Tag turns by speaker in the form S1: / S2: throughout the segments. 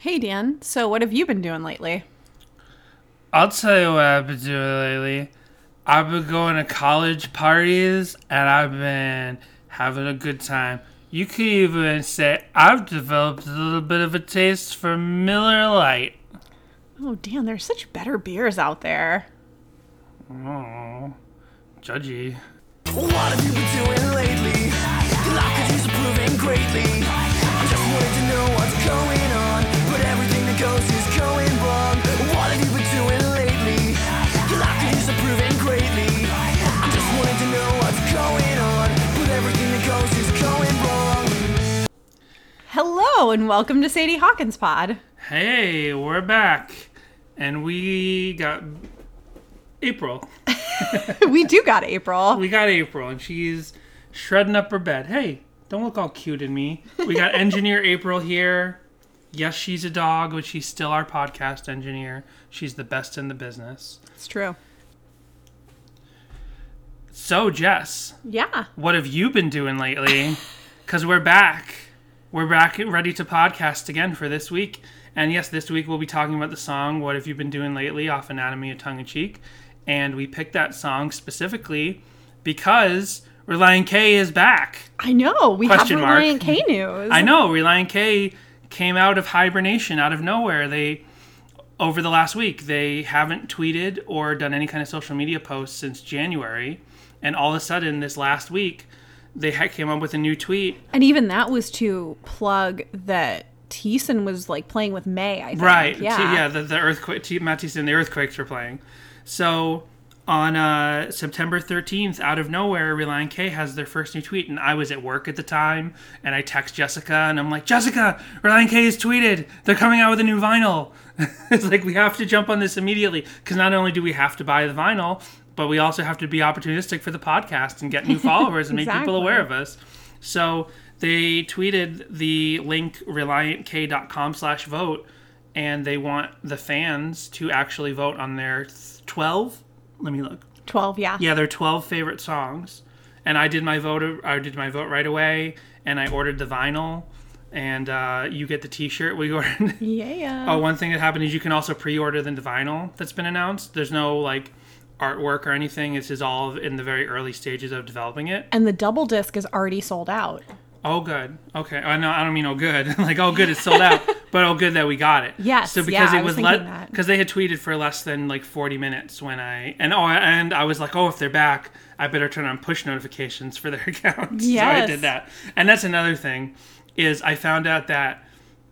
S1: Hey, Dan. So, what have you been doing lately?
S2: I'll tell you what I've been doing lately. I've been going to college parties and I've been having a good time. You could even say I've developed a little bit of a taste for Miller Lite.
S1: Oh, Dan, there's such better beers out there.
S2: Oh, judgy.
S3: What have you been doing lately? Your life could use improving greatly.
S1: Hello, and welcome to Sadie Hawkins Pod.
S2: Hey, we're back. And we got April.
S1: we do got April.
S2: We got April, and she's shredding up her bed. Hey, don't look all cute in me. We got engineer April here. Yes, she's a dog, but she's still our podcast engineer. She's the best in the business.
S1: It's true.
S2: So, Jess,
S1: Yeah.
S2: what have you been doing lately? Because we're back. We're back ready to podcast again for this week. And yes, this week we'll be talking about the song What Have You Been Doing Lately off Anatomy of Tongue in Cheek. And we picked that song specifically because Relient K is back.
S1: I know. We
S2: Question
S1: have
S2: mark.
S1: K news.
S2: I know Relient K came out of hibernation out of nowhere. They over the last week they haven't tweeted or done any kind of social media posts since January, and all of a sudden this last week they ha- came up with a new tweet.
S1: And even that was to plug that Thiessen was like playing with Mae, I think.
S2: Right?
S1: Yeah.
S2: T- yeah. The, the earthquake. T- Matisse and the earthquakes were playing. So on uh, September 13th, out of nowhere, Relient K has their first new tweet, and I was at work at the time, and I text Jessica, and I'm like, Jessica, Relient K has tweeted, they're coming out with a new vinyl. it's like we have to jump on this immediately because not only do we have to buy the vinyl, but we also have to be opportunistic for the podcast and get new followers and make people aware of us. So they tweeted the link relientk.com slash vote, and they want the fans to actually vote on their 12. Let me look.
S1: 12, yeah.
S2: Yeah, their 12 favorite songs. And I did my vote. I did my vote right away, and I ordered the vinyl, and uh, you get the T-shirt. We ordered.
S1: Yeah.
S2: Oh, one thing that happened is you can also pre-order the vinyl that's been announced. There's no like artwork or anything. This is all in the very early stages of developing it.
S1: And the double disc is already sold out.
S2: Oh, good. Okay. I know. I don't mean oh, good. like oh, good. It's sold out. but oh, good that we got it.
S1: Yes,
S2: So because
S1: I
S2: it
S1: was
S2: let because they had tweeted for less than like 40 minutes when I and oh and I was like oh if they're back I better turn on push notifications for their accounts. So I did that. And that's another thing is I found out that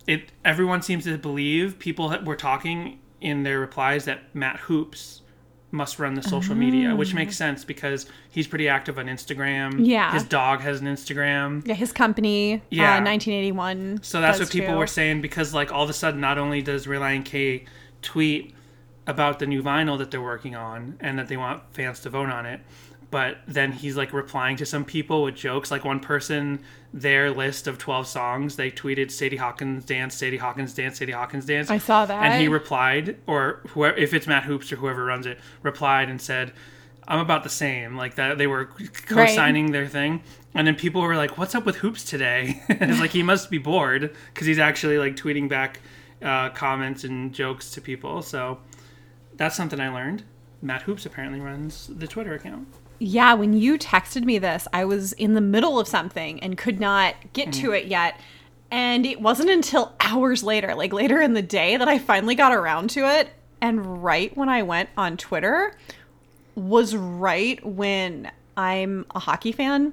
S2: it everyone seems to believe people were talking in their replies that Matt Hoops must run the social media, which makes sense because he's pretty active on Instagram.
S1: Yeah.
S2: His dog has an Instagram.
S1: Yeah, his company,
S2: Yeah.
S1: uh, 1981.
S2: So that's what people
S1: too.
S2: were saying because like all of a sudden not only does Relient K tweet about the new vinyl that they're working on and that they want fans to vote on it, but then he's like replying to some people with jokes. Like one person, their list of 12 songs, they tweeted Sadie Hawkins dance, Sadie Hawkins dance, Sadie Hawkins dance.
S1: I saw that.
S2: And he replied, or whoever, if it's Matt Hoops or whoever runs it, replied and said, "I'm about the same." Like that, they were co-signing their thing, and then people were like, "What's up with Hoops today?" it's like he must be bored because he's actually like tweeting back uh, comments and jokes to people. So that's something I learned. Matt Hoops apparently runs the Twitter account.
S1: Yeah, when you texted me this, I was in the middle of something and could not get to it yet. And it wasn't until hours later, like later in the day, that I finally got around to it. And right when I went on Twitter was right when I'm a hockey fan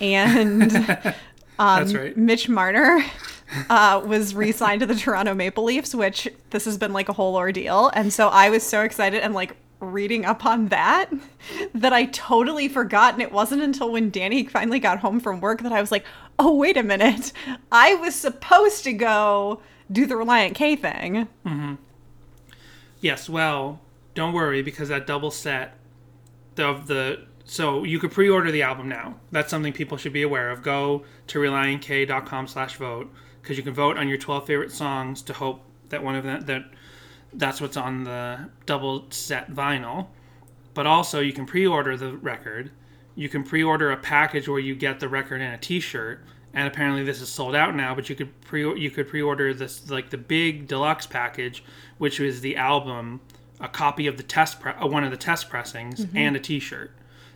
S1: and
S2: that's right.
S1: Mitch Marner uh, was re-signed to the Toronto Maple Leafs, which this has been like a whole ordeal, and so I was so excited and like reading up on that that I totally forgot. And it wasn't until when Danny finally got home from work that I was like, "Oh, wait a minute! I was supposed to go do the Relient K thing." Mm-hmm.
S2: Yes, well, don't worry because that double set of the so you could pre-order the album now. That's something people should be aware of. Go to relientk.com slash vote because you can vote on your 12 favorite songs to hope that one of them that that's what's on the double set vinyl. But also you can pre-order the record. You can pre-order a package where you get the record and a T-shirt, and apparently this is sold out now. But you could pre you could pre-order this like the big deluxe package, which was the album, a copy of the test pre- uh, one of the test pressings,
S1: Mm-hmm.
S2: and a T-shirt.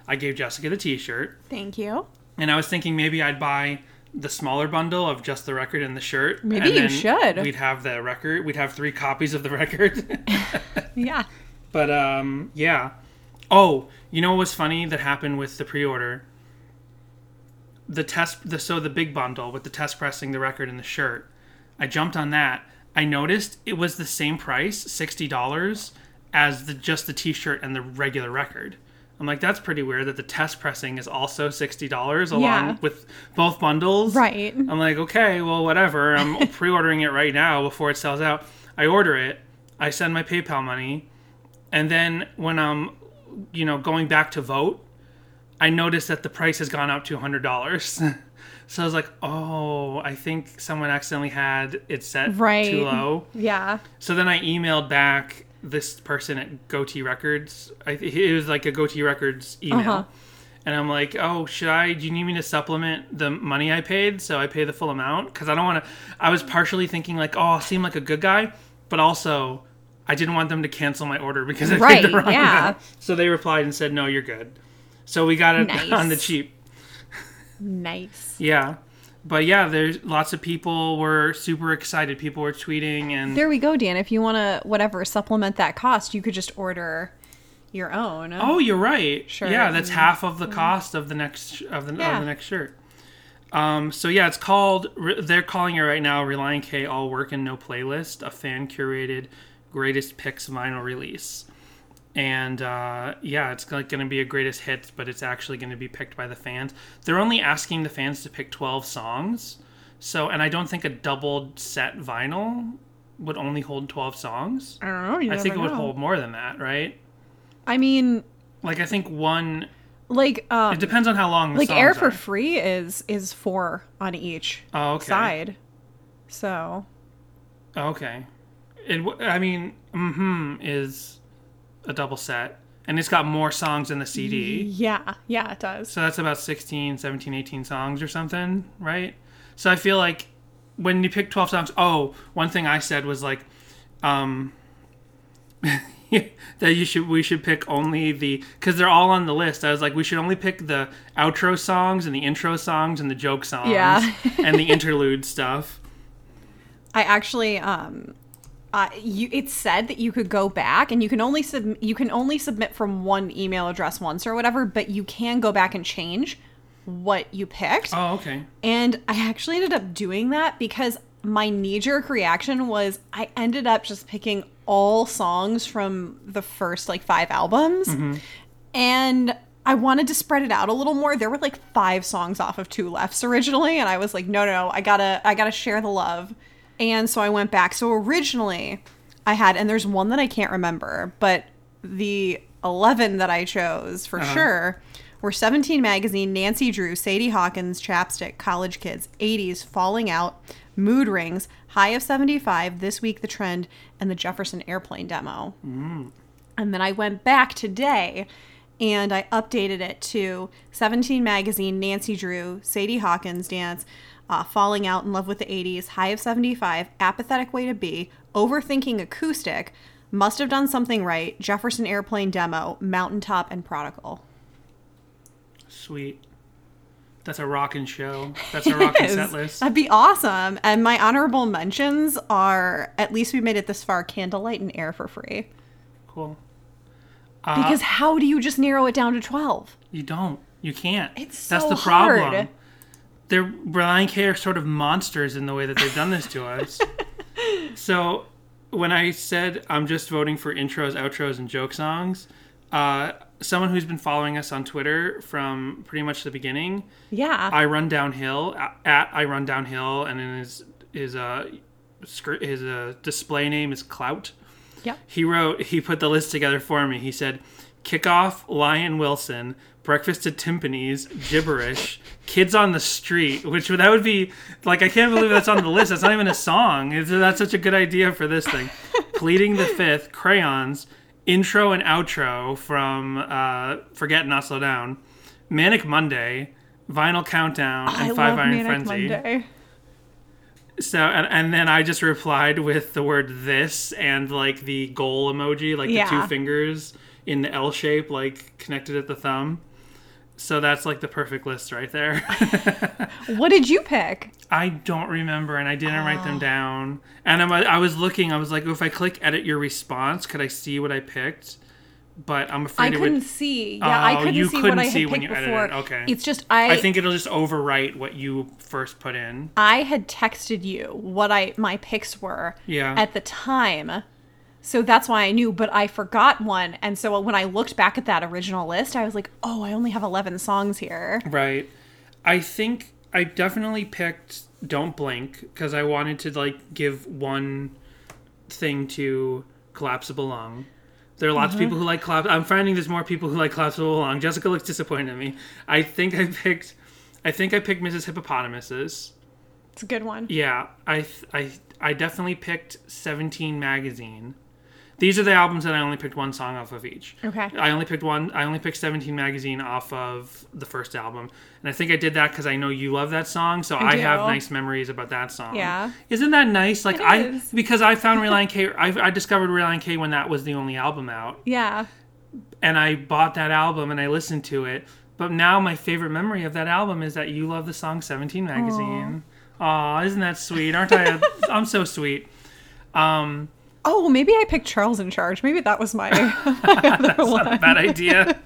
S2: I gave Jessica the T-shirt,
S1: Thank you.
S2: and I was thinking maybe I'd buy the smaller bundle of just the record and the shirt.
S1: Maybe
S2: and
S1: you should.
S2: We'd have the record. We'd have three copies of the record.
S1: Yeah.
S2: But um, yeah. Oh, you know what was funny that happened with the pre-order? The test, the so the big bundle with the test pressing, the record, and the shirt. I jumped on that. I noticed it was the same price, sixty dollars, as the just the T-shirt and the regular record. I'm like, that's pretty weird that the test pressing is also sixty dollars along
S1: Yeah.
S2: with both bundles.
S1: Right.
S2: I'm like, okay, well, whatever. I'm pre-ordering it right now before it sells out. I order it. I send my PayPal money, and then when I'm, you know, going back to vote, I notice that the price has gone up to hundred dollars. so I was like, oh, I think someone accidentally had it set
S1: Right.
S2: too low.
S1: Yeah.
S2: So then I emailed back this person at Gotee Records. I, it was like a Gotee Records email.
S1: Uh-huh.
S2: And I'm like, oh, should I? Do you need me to supplement the money I paid so I pay the full amount? Because I don't want to. I was partially thinking like, oh, I'll seem like a good guy, but also I didn't want them to cancel my order because I paid the wrong
S1: yeah.
S2: amount. So they replied and said, no, you're good. So we got it
S1: Nice.
S2: on the cheap.
S1: Nice.
S2: Yeah. But yeah, there's lots of people were super excited. People were tweeting and
S1: There we go, Dan. If you want to, whatever, supplement that cost, you could just order your own.
S2: Oh, you're right.
S1: Shirt
S2: Yeah, that's half of the cost of the next of the,
S1: Yeah.
S2: of the next shirt. Um, so yeah, it's called. They're calling it right now "Relient K All Work and No Playlist," a fan curated greatest picks vinyl release. And uh, yeah, it's going to be a greatest hits, but it's actually going to be picked by the fans. They're only asking the fans to pick 12 songs. So, and I don't think a doubled set vinyl would only hold 12 songs.
S1: I don't know. You
S2: I think it would hold more than that, right?
S1: I mean,
S2: Like I think one
S1: like, um,
S2: It depends on how long the
S1: like air for
S2: are.
S1: free is is four on each
S2: Oh, okay.
S1: side. So
S2: Okay. It, i mean, mm-hmm is a double set, and it's got more songs in the CD.
S1: yeah, yeah, it does.
S2: So that's about 16, 17, 18 songs or something, right? So I feel like when you pick 12 songs, oh, one thing I said was like, um, that you should we should pick only the because they're all on the list. I was like, we should only pick the outro songs and the intro songs and the joke songs
S1: Yeah.
S2: and the interlude stuff.
S1: I actually um uh, you it said that you could go back and you can only sub- you can only submit from one email address once or whatever, but you can go back and change what you picked.
S2: Oh, okay.
S1: And I actually ended up doing that because my knee jerk reaction was I ended up just picking all songs from the first like five albums. And I wanted to spread it out a little more. There were like five songs off of Two Lefts originally, and I was like, no, no, no, I gotta, I gotta share the love. And so I went back. So originally, I had, and there's one that I can't remember, but the 11 that I chose for uh-huh. sure were 17 Magazine, Nancy Drew, Sadie Hawkins, Chapstick, College Kids, 80s, Falling Out, Mood Rings, High of 75, This Week the Trend, and the Jefferson Airplane demo. Mm. And then I went back today and I updated it to 17 Magazine, Nancy Drew, Sadie Hawkins Dance, uh, Falling Out in Love with the 80s, High of 75, Apathetic Way to Be, Overthinking Acoustic, Must Have Done Something Right, Jefferson Airplane Demo, Mountaintop, and Prodigal.
S2: Sweet. That's a rockin' show. That's a rockin' set list.
S1: That'd be awesome. And my honorable mentions are at least we made it this far Candlelight and Air for free.
S2: Cool.
S1: Because how do you just narrow it down to 12?
S2: You don't. You can't.
S1: It's
S2: That's
S1: so
S2: the problem. They're Brian K are sort of monsters in the way that they've done this to us. so when I said I'm just voting for intros, outros, and joke songs, uh, someone who's been following us on Twitter from pretty much the beginning,
S1: Yeah.
S2: I run downhill at I run downhill, and then his his uh his uh, display name is Clout.
S1: Yeah,
S2: He wrote he put the list together for me. He said, "Kickoff Lion Wilson, Breakfast at Timpani's, Gibberish, Kids on the Street." Which that would be like I can't believe that's on the list. That's not even a song. That's such a good idea for this thing. Pleading the Fifth, Crayons, intro and outro from uh, Forget Not Slow Down, Manic Monday, Vinyl Countdown, and
S1: I
S2: Five Iron
S1: Manic
S2: Frenzy.
S1: Monday.
S2: So and, and then I just replied with the word this and like the goal emoji, like the two fingers in the L shape, like connected at the thumb. So that's like the perfect list right there.
S1: What did you pick?
S2: I don't remember, and I didn't write
S1: Oh.
S2: them down. And I'm, I was looking. I was like, oh, if I click edit your response, could I see what I picked? But I'm afraid
S1: I couldn't
S2: would.
S1: see. Yeah, I
S2: Oh,
S1: couldn't
S2: you
S1: see
S2: couldn't
S1: what I
S2: see
S1: had
S2: when
S1: picked
S2: you edited
S1: before.
S2: it. Okay.
S1: It's just I
S2: I think it'll just overwrite what you first put in.
S1: I had texted you what I my picks were
S2: Yeah.
S1: at the time. So that's why I knew, but I forgot one. And so when I looked back at that original list, I was like, "Oh, I only have 11 songs here."
S2: Right. I think I definitely picked Don't Blink because I wanted to like give one thing to Collapsible Lung. There are lots of people mm-hmm. who like collapse. I'm finding there's more people who like Collapsible Lung. Jessica looks disappointed at me. I think I picked, I think I picked Mrs. Hippopotamuses.
S1: It's a good one.
S2: Yeah, I th- I I definitely picked 17 Magazine. These are the albums that I only picked one song off of each.
S1: Okay.
S2: I only picked one. I only picked 17 Magazine off of the first album, and I think I did that because I know you love that song, so I,
S1: do.
S2: have nice memories about that song.
S1: Yeah.
S2: Isn't that nice? Like
S1: It
S2: I
S1: is.
S2: because I found Relient K. I, I discovered Relient K when that was the only album out,
S1: Yeah.
S2: and I bought that album and I listened to it. But now my favorite memory of that album is that you love the song 17 Magazine. Aw, isn't that sweet? Aren't I? A, I'm so sweet. Um,
S1: Oh, maybe I picked Charles in Charge. Maybe that was my, my other one.
S2: not a bad idea.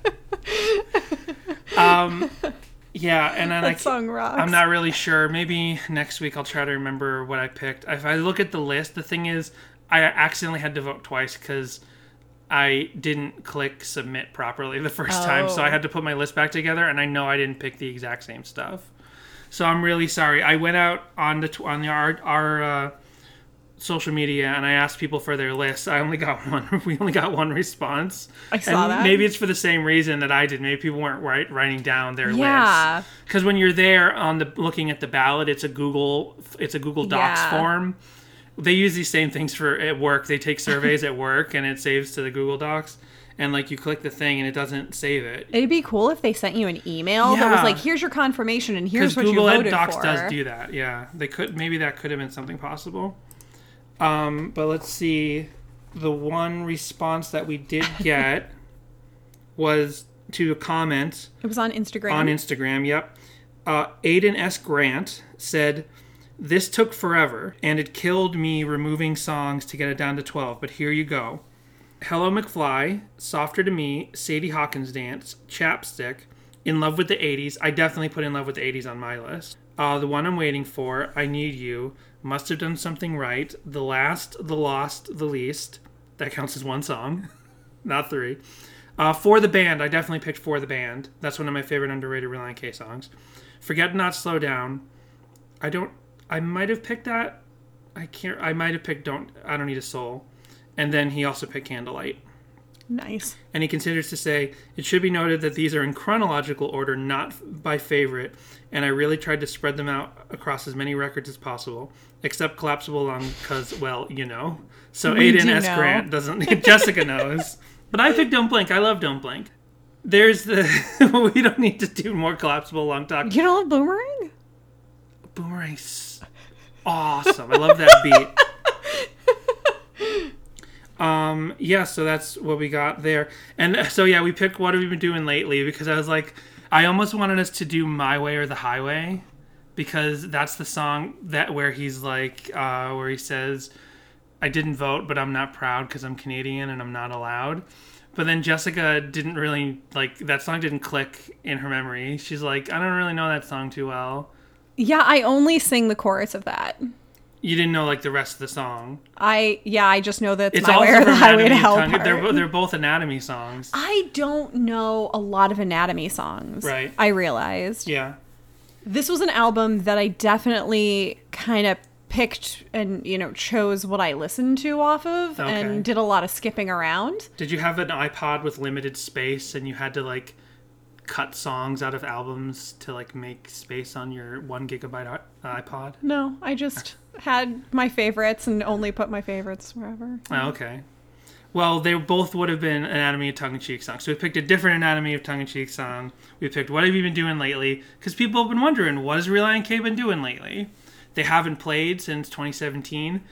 S2: um, yeah, and then
S1: That
S2: I,
S1: song rocks.
S2: I'm not really sure. Maybe next week I'll try to remember what I picked. If I look at the list, the thing is, I accidentally had to vote twice because I didn't click submit properly the first time, so I
S1: Oh.
S2: had to put my list back together, and I know I didn't pick the exact same stuff. So I'm really sorry. I went out on the on the our, our uh, social media and I asked people for their lists. I only got one. We only got one response.
S1: I saw
S2: and
S1: that.
S2: Maybe it's for the same reason that I did. Maybe people weren't write, writing down their
S1: Yeah.
S2: lists. Because when you're there on the looking at the ballot, it's a Google it's a Google Docs
S1: Yeah.
S2: form. They use these same things for at work. They take surveys at work and it saves to the Google Docs. And like you click the thing and it doesn't save it.
S1: It'd be cool if they sent you an email that was like, "Here's your confirmation and here's what
S2: Google
S1: you
S2: Ed
S1: voted
S2: Docs
S1: for."
S2: Docs does do that. Yeah, they could maybe that could have been something possible. Um, but let's see. The one response that we did get was to a comment
S1: it was on Instagram.
S2: on Instagram. Yep. Uh, Aiden S. Grant said, This took forever, and it killed me removing songs to get it down to 12, but here you go. Hello McFly, Softer to Me, Sadie Hawkins Dance, Chapstick, In Love with the 80s. I definitely put In Love with the 80s on my list. Uh, the one I'm waiting for, I Need You, Must Have Done Something Right, The Last, The Lost, The Least. That counts as one song, not three. Uh, for the band, I definitely picked For the Band. That's one of my favorite underrated Relient K songs. Forget Not Slow Down. I don't. I might have picked that. I can't. I might have picked Don't. I Don't Need a Soul. And then he also picked Candlelight.
S1: Nice.
S2: And he continues to say, It should be noted that these are in chronological order, not by favorite, and I really tried to spread them out across as many records as possible, except Collapsible Lung, because, well, you know. So
S1: We
S2: Aiden S.
S1: know.
S2: Grant doesn't, Jessica knows. But I picked Don't Blink. I love Don't Blink. There's the, we don't need to do more Collapsible Lung talk.
S1: You don't love Boomerang?
S2: Boomerang's awesome. I love that beat. Um, yeah, so that's what we got there. And uh, so yeah, we picked what have we been doing lately because I was like I almost wanted us to do My Way or the Highway because that's the song that where he's like uh where he says I didn't vote but I'm not proud because I'm Canadian and I'm not allowed. But then Jessica didn't really like that song didn't click in her memory. She's like, I don't really know that song too well.
S1: Yeah, I only sing the chorus of that.
S2: You didn't know like the rest of the song.
S1: I yeah, I just know that
S2: It's
S1: my
S2: also
S1: way or the highway to hell
S2: They're, they're both anatomy songs.
S1: I don't know a lot of anatomy songs.
S2: Right.
S1: I realized.
S2: Yeah.
S1: This was an album that I definitely kind of picked and, you know, chose what I listened to off of
S2: Okay.
S1: and did a lot of skipping around.
S2: Did you have an iPod with limited space and you had to like cut songs out of albums to like make space on your one gigabyte iPod?
S1: No, I just had my favorites and only put my favorites wherever.
S2: Oh, okay. Well, they both would have been Anatomy of Tongue in Cheek songs. So we picked a different Anatomy of Tongue in Cheek song. We picked What Have You Been Doing Lately? Because people have been wondering, what has Relient K been doing lately? They haven't played since 2017.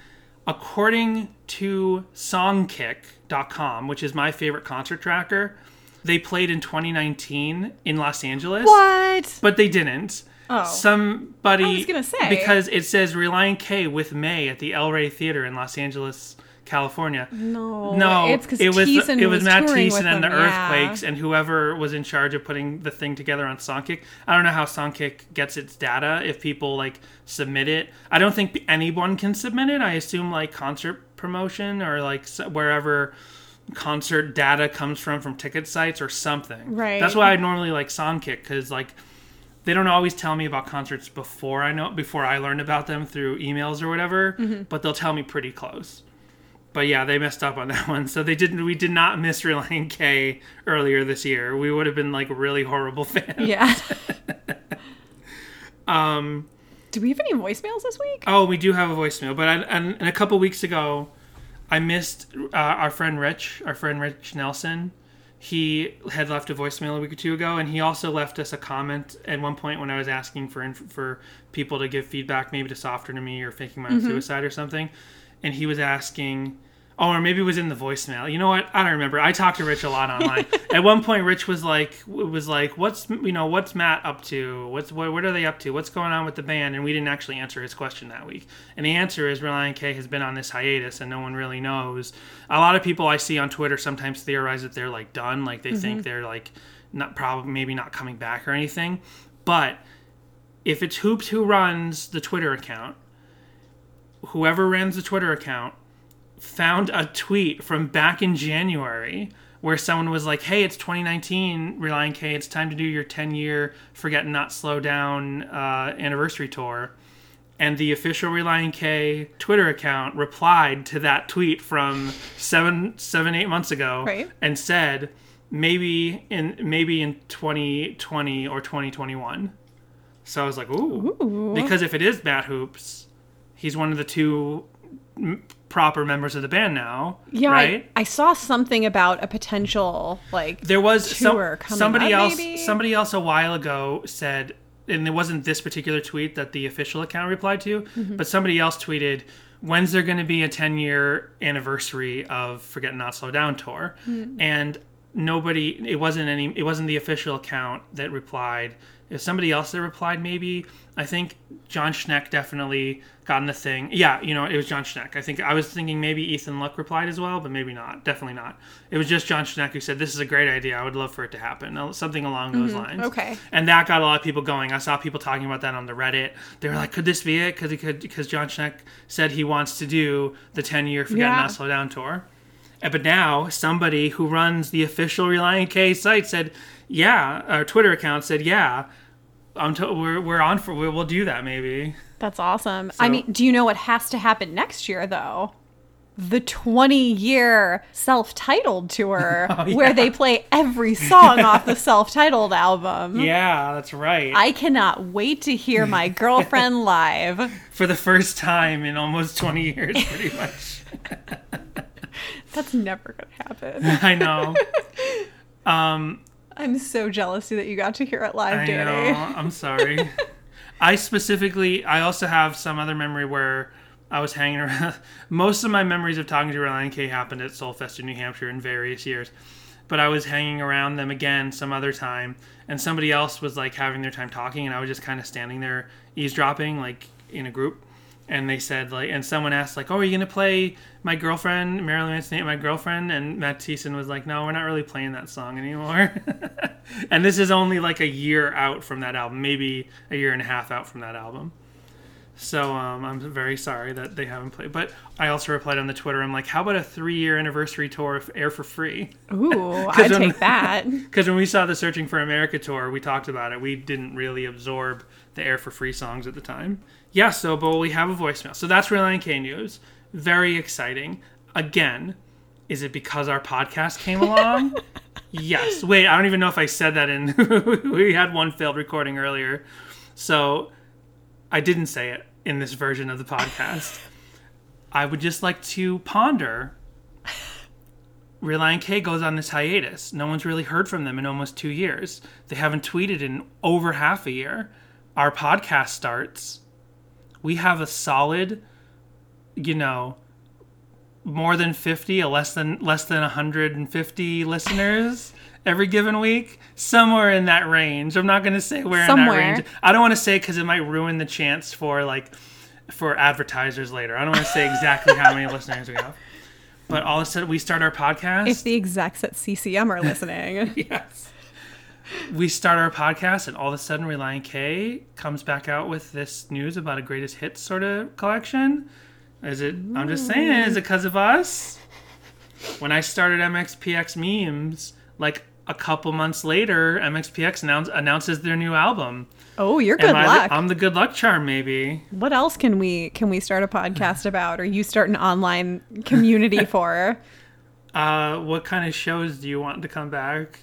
S2: According to Songkick.com, which is my favorite concert tracker, they played in 2019 in Los Angeles.
S1: What?
S2: But they didn't.
S1: Oh.
S2: Somebody.
S1: I was gonna say.
S2: Because it says Relient K with Mae at the El Rey Theater in Los Angeles, California.
S1: No.
S2: No,
S1: It's because
S2: it was
S1: Thiessen
S2: it was, Matt
S1: touring
S2: Thiessen and the
S1: yeah.
S2: Earthquakes and whoever was in charge of putting the thing together on Songkick. I don't know how Songkick gets its data if people like submit it. I don't think anyone can submit it. I assume like concert promotion or like wherever concert data comes from from ticket sites or something.
S1: Right.
S2: That's why I normally like Songkick because like they don't always tell me about concerts before I know before I learn about them through emails or whatever,
S1: Mm-hmm.
S2: but they'll tell me pretty close. But yeah, they messed up on that one. So they didn't. We did not miss Relient K earlier this year. We would have been like really horrible fans.
S1: Yeah. um. Do we have any voicemails this week?
S2: Oh, we do have a voicemail, but I, and, and a couple weeks ago, I missed uh, our friend Rich, our friend Rich Nelson. He had left a voicemail a week or two ago, and he also left us a comment at one point when I was asking for inf- for people to give feedback, maybe to softer to me or faking my own suicide or something. And he was asking, oh, or maybe it was in the voicemail. You know what? I don't remember. I talked to Rich a lot online. at one point, Rich was like, was like, what's you know, what's Matt up to? What's what? What are they up to? What's going on with the band? And we didn't actually answer his question that week. And the answer is Relient K has been on this hiatus, and no one really knows. A lot of people I see on Twitter sometimes theorize that they're like done, like they think mm-hmm. they're like not probably maybe not coming back or anything. But if it's Hoops who runs the Twitter account, whoever runs the Twitter account found a tweet from back in January where someone was like, "Hey, it's 2019, Relient K. It's time to do your 10 year Forget and Not Slow Down uh, anniversary tour." And the official Relient K Twitter account replied to that tweet from seven, seven, eight months ago,
S1: Right.
S2: and said, "Maybe in maybe in 2020 or 2021." So I was like, "Ooh," because if it is Matt Hoops, he's one of the two proper members of the band now,
S1: Yeah,
S2: right?
S1: I, I saw something about a potential like
S2: there was some,
S1: coming
S2: somebody
S1: up,
S2: else
S1: maybe?
S2: somebody else a while ago said and it wasn't this particular tweet that the official account replied to
S1: Mm-hmm.
S2: but somebody else tweeted when's there going to be a 10 year anniversary of forget not slow down tour
S1: Mm.
S2: and nobody it wasn't any it wasn't the official account that replied was somebody else that replied maybe i think jon schneck definitely got in the thing. Yeah you know it was jon schneck. I think i was thinking maybe ethan luck replied as well but maybe not. Definitely not. It was just jon schneck who said this is a great idea. I would love for it to happen. Uh, something along those lines.
S1: Mm-hmm. Okay.
S2: and that got a lot of people going. I saw people talking about that on the reddit. They were like could this be it? Because he could because jon schneck said he wants to do the 10 year forget
S1: Yeah.
S2: not slow down tour. Uh, But now somebody who runs the official Relient K site said, "Yeah," our Twitter account said, "Yeah, I'm to- we're we're on for we'll, we'll do that maybe."
S1: That's awesome. I mean, do you know what has to happen next year though? The 20 year self titled tour
S2: Oh,
S1: where they play every song off the self titled album.
S2: Yeah, that's right.
S1: I cannot wait to hear my girlfriend live.
S2: for the first time in almost 20 years, pretty much.
S1: That's never going to happen.
S2: I know.
S1: Um, I'm so jealous that you got to hear it live,
S2: I
S1: Danny.
S2: know. I'm sorry. I specifically, I also have some other memory where I was hanging around. Most of my memories of talking to Relient K happened at Soulfest in New Hampshire in various years. But I was hanging around them again some other time, and somebody else was like having their time talking, and I was just kind of standing there eavesdropping, like in a group. And they said like, and someone asked like, "Oh, are you gonna play my girlfriend, Marilyn Manson, Ain't my girlfriend?" And Matt Thiessen was like, "No, we're not really playing that song anymore." and this is only like a year out from that album, maybe a year and a half out from that album. So um, I'm very sorry that they haven't played. But I also replied on the Twitter. I'm like, "How about a three-year anniversary tour of Air for Free?"
S1: Ooh, I'd
S2: when-
S1: take that.
S2: Because when we saw the Searching for America tour, we talked about it. We didn't really absorb the Air for Free songs at the time. Yeah, so, but we have a voicemail. So that's Relient K News. Very exciting. Again, is it because our podcast came along? yes. Wait, I don't even know if I said that in. we had one failed recording earlier. So I didn't say it in this version of the podcast. I would just like to ponder Relient K goes on this hiatus. No one's really heard from them in almost two years. They haven't tweeted in over half a year. Our podcast starts. We have a solid, you know, more than 50, a less than less than 150 listeners every given week, somewhere in that range. I'm not going to say where in that range. I don't want to say cuz it might ruin the chance for like for advertisers later. I don't want to say exactly how many listeners we have. But all of a sudden we start our podcast.
S1: If the execs at CCM are listening,
S2: yes. We start our podcast, and all of a sudden, Relient K comes back out with this news about a greatest hits sort of collection. Is it? I'm just saying, is it because of us? When I started MXPX memes, like a couple months later, MXPX announce, announces their new album.
S1: oh, you're good
S2: I
S1: luck.
S2: I'm the good luck charm, maybe.
S1: what else can we can we start a podcast about, or you start an online community for?
S2: Uh, what kind of shows do you want to come back?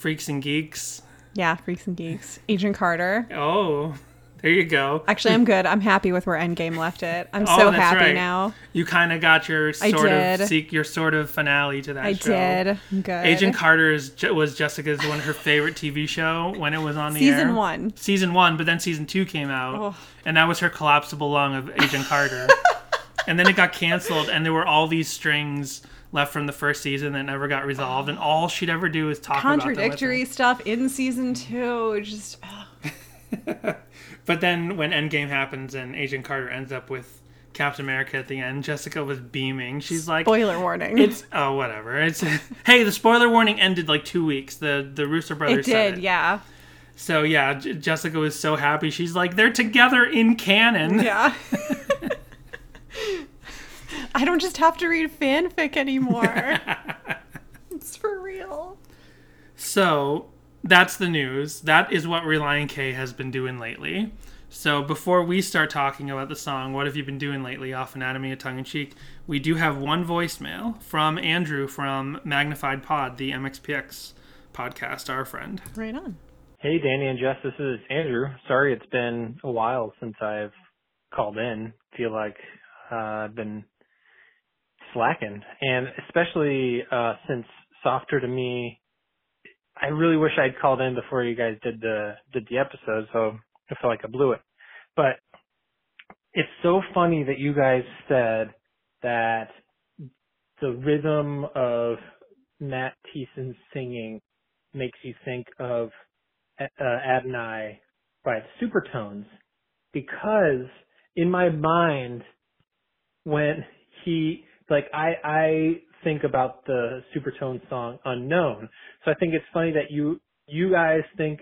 S2: Freaks and geeks.
S1: Yeah, freaks and geeks. Agent Carter.
S2: Oh, there you go.
S1: Actually, I'm good. I'm happy with where Endgame left it. I'm
S2: Oh,
S1: so
S2: that's
S1: happy
S2: right.
S1: now.
S2: You kind of got your sort of seek your sort of finale to that
S1: I
S2: show.
S1: did. I'm good.
S2: Agent Carter is, was Jessica's one of her favorite TV show when it was on the air.
S1: Season one.
S2: Season one, but then season two came out,
S1: Oh.
S2: and that was her collapsible lung of Agent Carter. and then it got canceled, and there were all these strings left from the first season that never got resolved, and all she'd ever do is talk
S1: Contradictory stuff in season two. Just
S2: But then when Endgame happens and Agent Carter ends up with Captain America at the end, Jessica was beaming. She's like,
S1: spoiler warning.
S2: It's oh whatever. It's hey, the spoiler warning ended like two weeks. The the
S1: it
S2: brothers said
S1: did.
S2: it.
S1: Yeah.
S2: So yeah, J- Jessica was so happy. She's like, they're together in canon.
S1: Yeah. I don't just have to read fanfic anymore. it's for real.
S2: So that's the news. That is what Relient K has been doing lately. So before we start talking about the song, what have you been doing lately off Anatomy of Tongue in Cheek? We do have one voicemail from Andrew from Magnified Pod, the MXPX podcast, our friend.
S1: Right on.
S4: Hey, Danny and Jess, this is Andrew. Sorry it's been a while since I've called in. Feel like uh, I've been slacking, and especially uh, since Softer to Me, I really wish I'd called in before you guys did the did the episode, so I feel like I blew it. But it's so funny that you guys said that the rhythm of Matt Thiessen singing makes you think of uh, Adonai by Supertones because in my mind when he like I I think about the Supertones song Unknown. So I think it's funny that you you guys think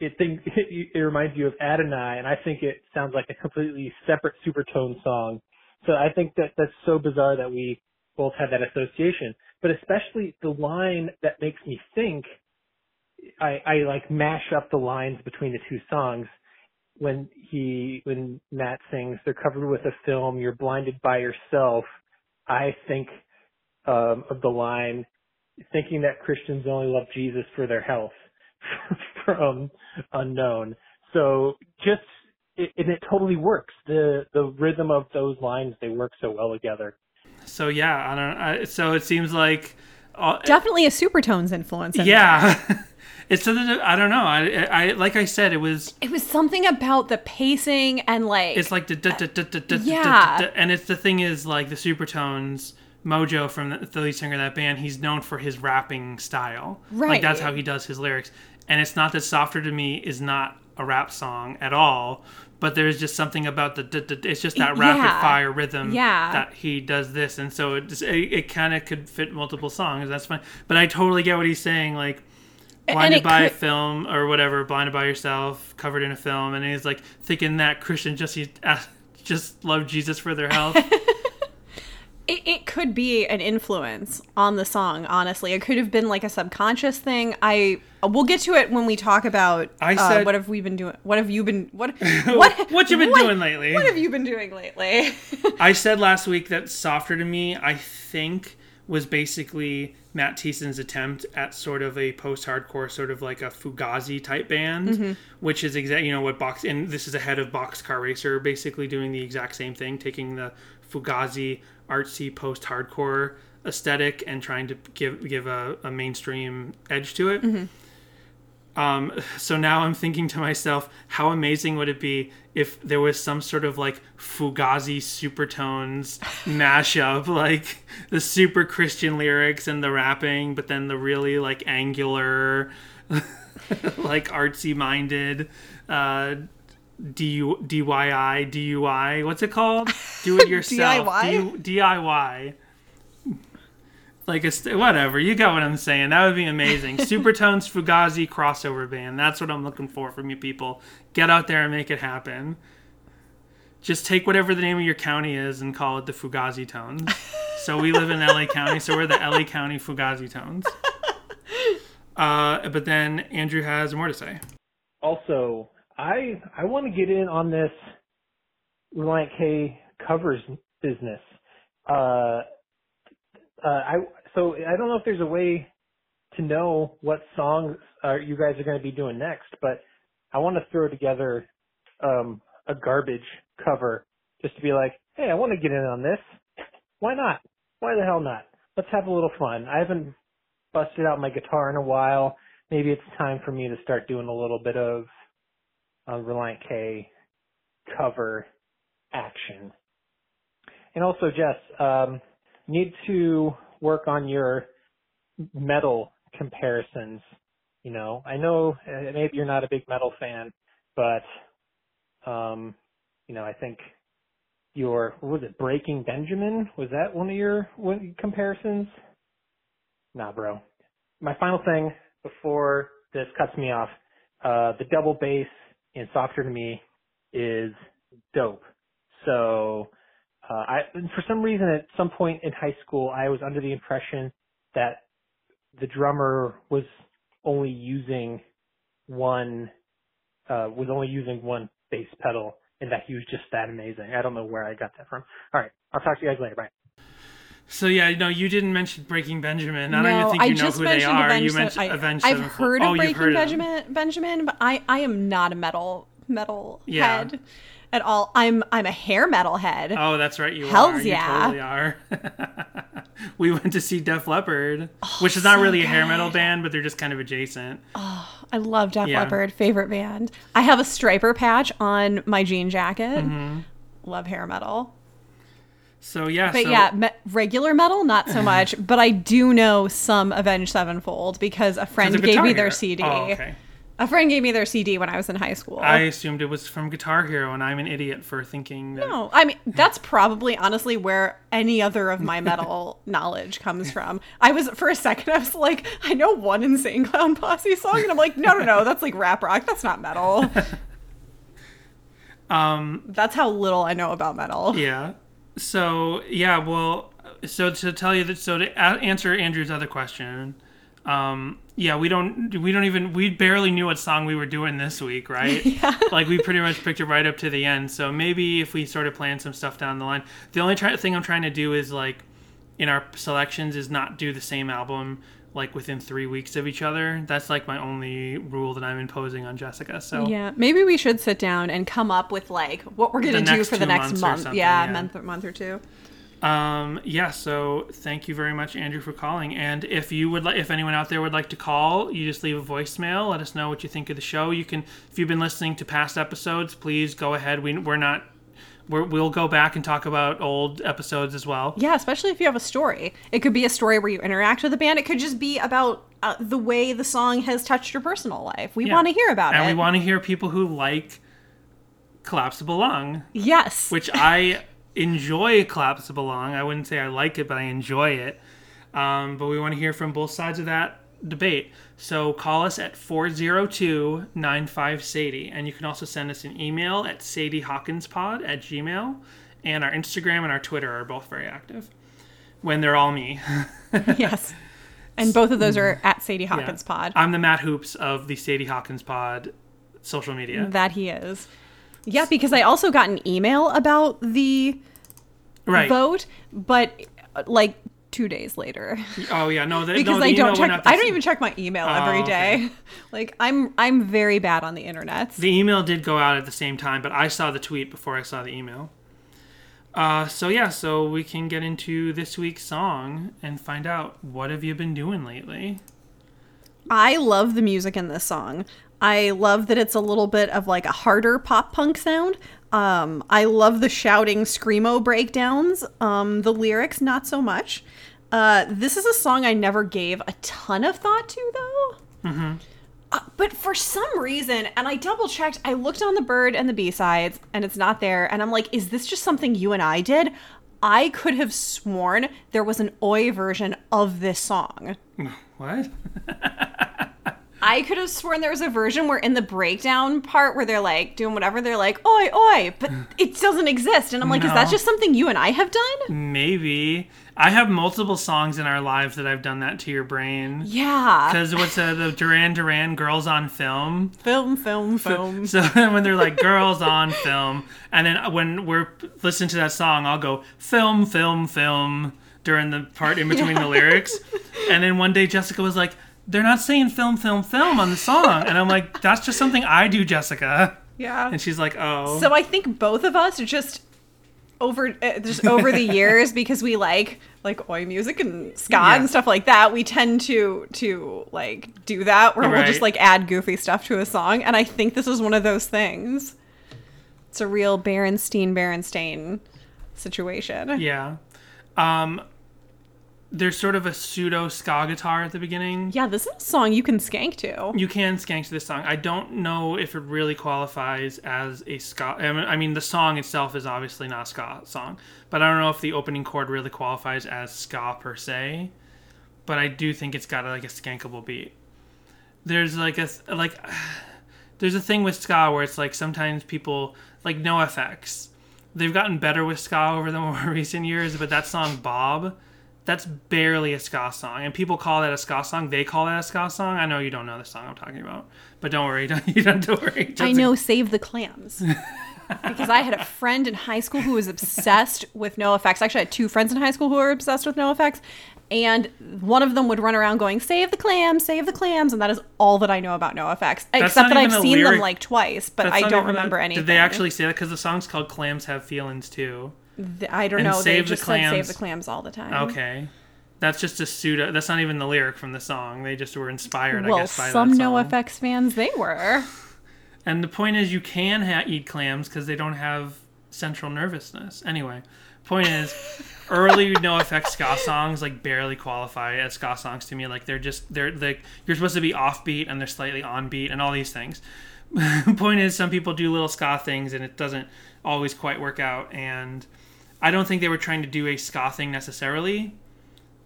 S4: it think it, it reminds you of Adonai and I think it sounds like a completely separate Supertone song. So I think that that's so bizarre that we both have that association. But especially the line that makes me think I, I like mash up the lines between the two songs when he when Matt sings they're covered with a film you're blinded by yourself I think um, of the line thinking that Christians only love Jesus for their health from unknown so just it, and it totally works the the rhythm of those lines they work so well together
S2: So yeah, I don't. I, so it seems like, uh,
S1: Definitely a Supertones influence. In
S2: yeah, it's so that I don't know. I, I like I said, it was.
S1: It was something about the pacing and like
S2: It's like the
S1: Yeah.
S2: and it's the thing is like the Supertones. Mojo from the, the lead singer that band, he's known for his rapping style.
S1: Right, Like
S2: that's how he does his lyrics. And it's not that "Softer to Me" is not a rap song at all, but there's just something about the. da- da- It's just that rapid
S1: Yeah.
S2: fire rhythm
S1: Yeah.
S2: that he does this, and so it just, it, it kind of could fit multiple songs. That's fine, but I totally get what he's saying. Like blinded by a film or whatever, blinded by yourself, covered in a film, and he's like thinking that Christian just he, uh, just love Jesus for their health.
S1: it, it could be an influence on the song honestly it could have been like a subconscious thing i we'll get to it when we talk about
S2: I
S1: uh,
S2: said-
S1: what have we been doing what have you been what what
S2: What you been
S1: what-
S2: doing lately?
S1: what have you been doing lately
S2: I said last week that softer to me, I think, was basically Matt Thiessen's attempt at sort of a post-hardcore, sort of like a Fugazi type band,
S1: Mm-hmm.
S2: which is exact. You know what box and this is ahead of Boxcar Racer, basically doing the exact same thing, taking the Fugazi artsy post-hardcore aesthetic and trying to give give a, a mainstream edge to it. Um, so now I'm thinking to myself, how amazing would it be if there was some sort of like Fugazi supertones mashup, like the super Christian lyrics and the rapping, but then the really like angular, like artsy minded, uh, D- DIY, DUI, what's it called? Do it yourself.
S1: DIY?
S2: D- DIY like a st- whatever you got what i'm saying. That would be amazing. Supertones fugazi crossover band. That's what i'm looking for from you people. Get out there and make it happen. Just take whatever the name of your county is and call it the fugazi tones. So we live in la county so we're the la county fugazi tones. Uh, but then andrew has more to say.
S4: Also, I I want to get in on this Relient K covers business. Uh, uh, I so I don't know if there's a way to know what songs uh, you guys are going to be doing next, but I want to throw together um, a garbage cover just to be like, hey, I want to get in on this. Why not? Why the hell not? Let's have a little fun. I haven't busted out my guitar in a while. Maybe it's time for me to start doing a little bit of uh, Relient K cover action. And also, Jess, um, need to work on your metal comparisons. You know, I know uh, maybe you're not a big metal fan, but um, you know, I think your was it Breaking Benjamin? Was that one of your comparisons? Nah, bro. My final thing before this cuts me off, uh, the double bass in Softer to Me is dope. So, uh, I, for some reason at some point in high school, I was under the impression that the drummer was only using one, uh, was only using one bass pedal and that he was just that amazing. I don't know where I got that from. All right. I'll talk to you guys later. Bye.
S2: So yeah no you didn't mention breaking benjamin i don't
S1: no,
S2: even think
S1: I
S2: you know
S1: just
S2: who they are
S1: Avenged
S2: you mentioned
S1: I,
S2: avenged
S1: I've
S2: Sevenfold.
S1: heard
S2: oh,
S1: of
S2: you've
S1: Breaking
S2: heard of.
S1: Benjamin, Benjamin, but I, I am not a metal metal
S2: Yeah.
S1: head at all. I'm I'm a hair metal head.
S2: Oh, that's right. You
S1: Hells
S2: are. You
S1: yeah.
S2: totally are. we went to see Def Leppard, which is not
S1: so
S2: really a hair metal band, but they're just kind of adjacent.
S1: I love Def
S2: Yeah.
S1: Leppard, favorite band. I have a Stryper patch on my jean jacket.
S2: Mm-hmm.
S1: Love hair metal.
S2: So yeah.
S1: But
S2: so,
S1: yeah, me- regular metal, not so much. but I do know some Avenged Sevenfold because a friend gave me their CD.
S2: Oh, okay.
S1: A friend gave me their CD when I was in high school.
S2: I assumed it was from Guitar Hero, and I'm an idiot for thinking that.
S1: No, I mean that's probably honestly where any other of my metal knowledge comes from. I was for a second I was like, I know one Insane Clown Posse song, and I'm like, no, no, no, that's like rap rock. That's not metal.
S2: Um.
S1: That's how little I know about metal.
S2: Yeah. So yeah. Well. So to tell you that. So to a- answer Andrew's other question. Um. Yeah. We don't. We don't even. We barely knew what song we were doing this week, right?
S1: Yeah.
S2: like we pretty much picked it right up to the end. So maybe if we sort of plan some stuff down the line, the only try- thing I'm trying to do is like in our selections is not do the same album like within three weeks of each other. That's like my only rule that I'm imposing on Jessica. So
S1: Yeah, maybe we should sit down and come up with like what we're gonna do for the next month. Yeah,
S2: yeah.
S1: month month or two.
S2: Um, yeah, so thank you very much, Andrew, for calling. And if you would like, if anyone out there would like to call, you just leave a voicemail. Let us know what you think of the show. You can, if you've been listening to past episodes, please go ahead. We, we're not, we're, we'll go back and talk about old episodes as well.
S1: Yeah, especially if you have a story. It could be a story where you interact with the band. It could just be about uh, the way the song has touched your personal life. We
S2: Yeah.
S1: want to hear about
S2: and
S1: it.
S2: And we want to hear people who like Collapsible Lung,
S1: yes.
S2: which I enjoy Collapsible Lung. I wouldn't say I like it, but I enjoy it. Um, but we want to hear from both sides of that debate. So call us at 402 95 Sadie. And you can also send us an email at sadiehawkinspod at gmail. And our Instagram and our Twitter are both very active when they're all me.
S1: yes. And both of those are mm. at Sadie Hawkins Pod.
S2: I'm the Matt Hoops of the Sadie Hawkins Pod social media.
S1: That he is. Yeah, because I also got an email about the
S2: Right.
S1: vote, but like two days later.
S2: Oh, yeah. No, the,
S1: because
S2: no,
S1: I don't check. I don't even check my email
S2: Oh,
S1: every day.
S2: okay.
S1: Like I'm, I'm very bad on the internet.
S2: The email did go out at the same time, but I saw the tweet before I saw the email. Uh, so yeah, so we can get into this week's song and find out what have you been doing lately.
S1: I love the music in this song. I love that it's a little bit of like a harder pop punk sound. Um, I love the shouting screamo breakdowns. Um, the lyrics, not so much. Uh, this is a song I never gave a ton of thought to, though. Uh, but for some reason, and I double checked, I looked on the bird and the Bee Sides, and it's not there. And I'm like, is this just something you and I did? I could have sworn there was an Oi version of this song.
S2: What?
S1: I could have sworn there was a version where in the breakdown part where they're like doing whatever, they're like, oi, oi, but it doesn't exist. And I'm like, is that just something you and I have done?
S2: Maybe. I have multiple songs in our lives that I've done that to your brain.
S1: Yeah.
S2: Because what's uh, the Duran Duran Girls on Film?
S1: Film, film, film.
S2: So when they're like girls on film, and then when we're listening to that song, I'll go film, film, film during the part in between the lyrics. And then one day Jessica was like, they're not saying film, film, film on the song. And I'm like, that's just something I do, Jessica.
S1: Yeah.
S2: And she's like, oh.
S1: So I think both of us are just over uh, just over the years because we like like oi music and ska
S2: Yeah.
S1: and stuff like that we tend to to like do that where we'll just like add goofy stuff to a song and i think this is one of those things it's a real berenstein berenstain situation
S2: yeah. Um, there's sort of a pseudo ska guitar at the beginning.
S1: yeah this is a song you can skank to
S2: You can skank to this song. I don't know if it really qualifies as a ska. I mean, the song itself is obviously not a ska song, but I don't know if the opening chord really qualifies as ska per se. But I do think it's got like a skankable beat. There's like a like, there's a thing with ska where it's like sometimes people like NoFX. They've gotten better with ska over the more recent years, but that song Bob that's barely a ska song, and people call that a ska song. They call that a ska song. I know you don't know the song I'm talking about, but don't worry, don't, you don't, don't worry.
S1: I know Save the Clams. because I had a friend in high school who was obsessed with NoFX. Actually, I had two friends in high school who were obsessed with NoFX, And one of them would run around going, Save the clams, save the clams. And that is all that I know about NoFX. Except that I've
S2: a
S1: seen them like twice, but
S2: That's
S1: I don't
S2: a-
S1: remember anything.
S2: Did they actually say that? Because the song's called "Clams Have Feelings" too.
S1: Th- I don't
S2: and
S1: know. They
S2: Save the
S1: just said Save
S2: Clams-
S1: the clams all the time.
S2: Okay, that's just a pseudo. That's not even the lyric from the song. They just were inspired, I
S1: Well,
S2: guess, by
S1: some
S2: that song.
S1: NoFX fans, they were.
S2: And the point is, you can ha- eat clams because they don't have central nervousness. Anyway, point is, early NoFX ska songs like barely qualify as ska songs to me. Like they're just they're like you're supposed to be offbeat and they're slightly onbeat and all these things. point is, some people do little ska things and it doesn't always quite work out. And I don't think they were trying to do a ska thing necessarily,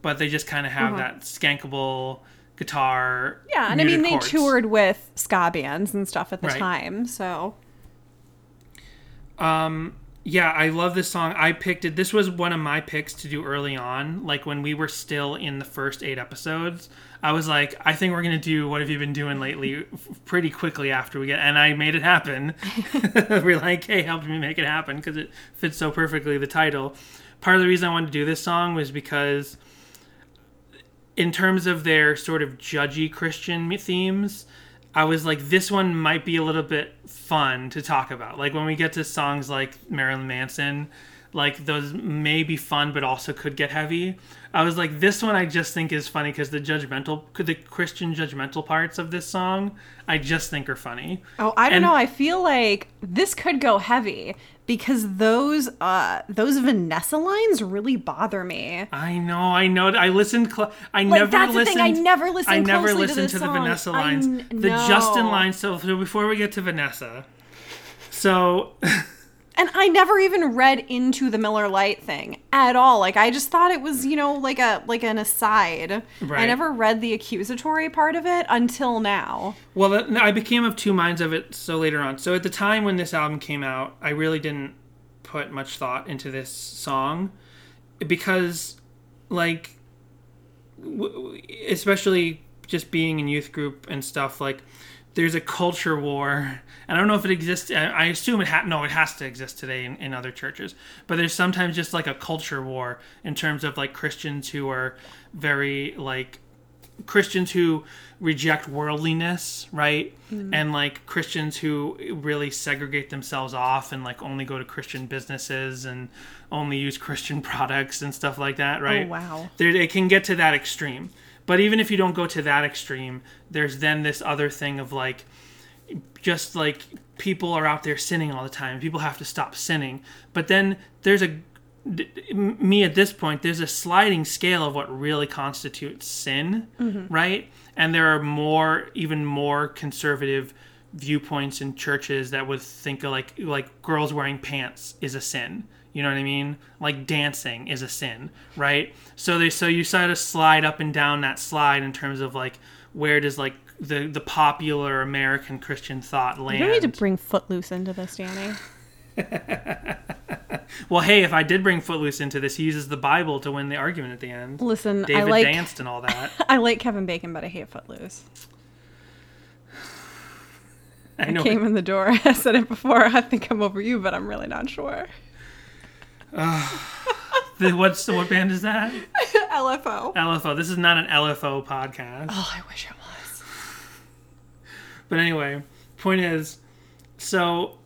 S2: but they just kind of have that skankable guitar.
S1: Yeah, and I mean, they
S2: chords.
S1: toured with ska bands and stuff at the
S2: Right.
S1: time, so.
S2: Um, yeah, I love this song. I picked it. This was one of my picks to do early on, like when we were still in the first eight episodes. I was like, I think we're gonna do what have you been doing lately pretty quickly after we get, and I made it happen. we're like, hey, helped me make it happen because it fits so perfectly the title. Part of the reason I wanted to do this song was because, in terms of their sort of judgy Christian themes, I was like, this one might be a little bit fun to talk about. Like when we get to songs like Marilyn Manson, like those may be fun, but also could get heavy. I was like, this one I just think is funny because the judgmental, could the Christian judgmental parts of this song, I just think are funny.
S1: Oh, I don't
S2: And-
S1: know. I feel like this could go heavy because those uh those Vanessa lines really bother me.
S2: I know, I know. I listened. Cl- I
S1: Like,
S2: never
S1: that's the
S2: listened.
S1: thing, I never listened
S2: I never
S1: closely to
S2: listened to, the. Vanessa lines. the Justin lines. So, so before we get to Vanessa, so
S1: And I never even read into the Miller Lite thing at all. Like I just thought it was, you know, like a like an aside.
S2: Right.
S1: I never read the accusatory part of it until now.
S2: Well, I became of two minds of it so later on. So at the time when this album came out, I really didn't put much thought into this song because, like, especially just being in youth group and stuff, like, there's a culture war. And I don't know if it exists. I assume it ha- no, it has to exist today in, in other churches. But there's sometimes just like a culture war in terms of like Christians who are very like Christians who reject worldliness, right? Mm-hmm. And like Christians who really segregate themselves off and like only go to Christian businesses and only use Christian products and stuff like that, right?
S1: Oh, wow.
S2: There, it can get to that extreme. But even if you don't go to that extreme, there's then this other thing of like, just like people are out there sinning all the time. People have to stop sinning. But then there's a me at this point. There's a sliding scale of what really constitutes sin, mm-hmm. right? And there are more, even more conservative viewpoints in churches that would think of like like girls wearing pants is a sin. You know what I mean? Like dancing is a sin, right? So they so you sort of slide up and down that slide in terms of like where does like the the popular American Christian thought land?
S1: You don't need to bring Footloose into this, Danny.
S2: well, hey, if I did bring Footloose into this, he uses the Bible to win the argument at the end.
S1: Listen,
S2: David
S1: I like
S2: danced and all that.
S1: I like Kevin Bacon, but I hate Footloose.
S2: I know.
S1: Came in the door. I said it before. I think I'm over you, but I'm really not sure.
S2: The- What's what band is that?
S1: LFO.
S2: LFO. This is not an LFO podcast.
S1: Oh, I wish it was.
S2: But anyway, point is, so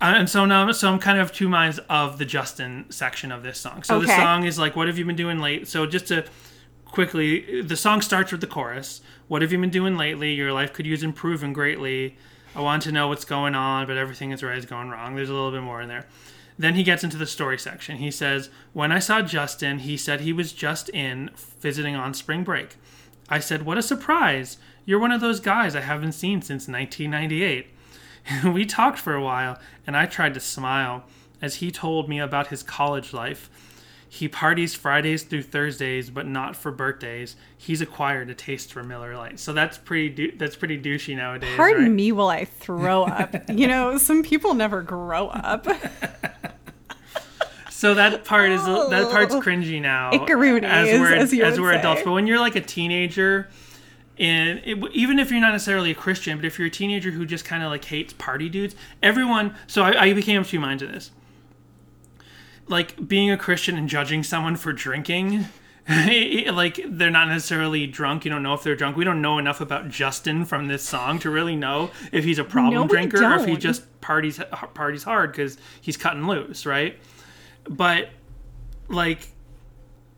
S2: uh, and so now, so I'm kind of two minds of the Justin section of this song. So the song is like, "What have you been doing late?" So just to quickly, the song starts with the chorus. What have you been doing lately? Your life could use improving greatly. I want to know what's going on, but everything is right is going wrong. There's a little bit more in there. Then he gets into the story section. He says, When I saw Justin, he said he was just in visiting on spring break. I said, What a surprise! You're one of those guys I haven't seen since 1998. we talked for a while, and I tried to smile as he told me about his college life. He parties Fridays through Thursdays, but not for birthdays. He's acquired a taste for Miller Lite, so that's pretty dou- that's pretty douchey nowadays.
S1: Pardon
S2: right?
S1: me while I throw up. you know, some people never grow up.
S2: So that part is that part's cringy now.
S1: Ickaroonies,
S2: as we're
S1: as
S2: as we're
S1: say.
S2: adults. But when you're like a teenager, and it, even if you're not necessarily a Christian, but if you're a teenager who just kind of like hates party dudes, everyone. So I, I became of two minds of this. Like being a Christian and judging someone for drinking. like they're not necessarily drunk. You don't know if they're drunk. We don't know enough about Justin from this song to really know if he's a problem
S1: No,
S2: drinker or if he just parties parties hard because he's cutting loose, right? But like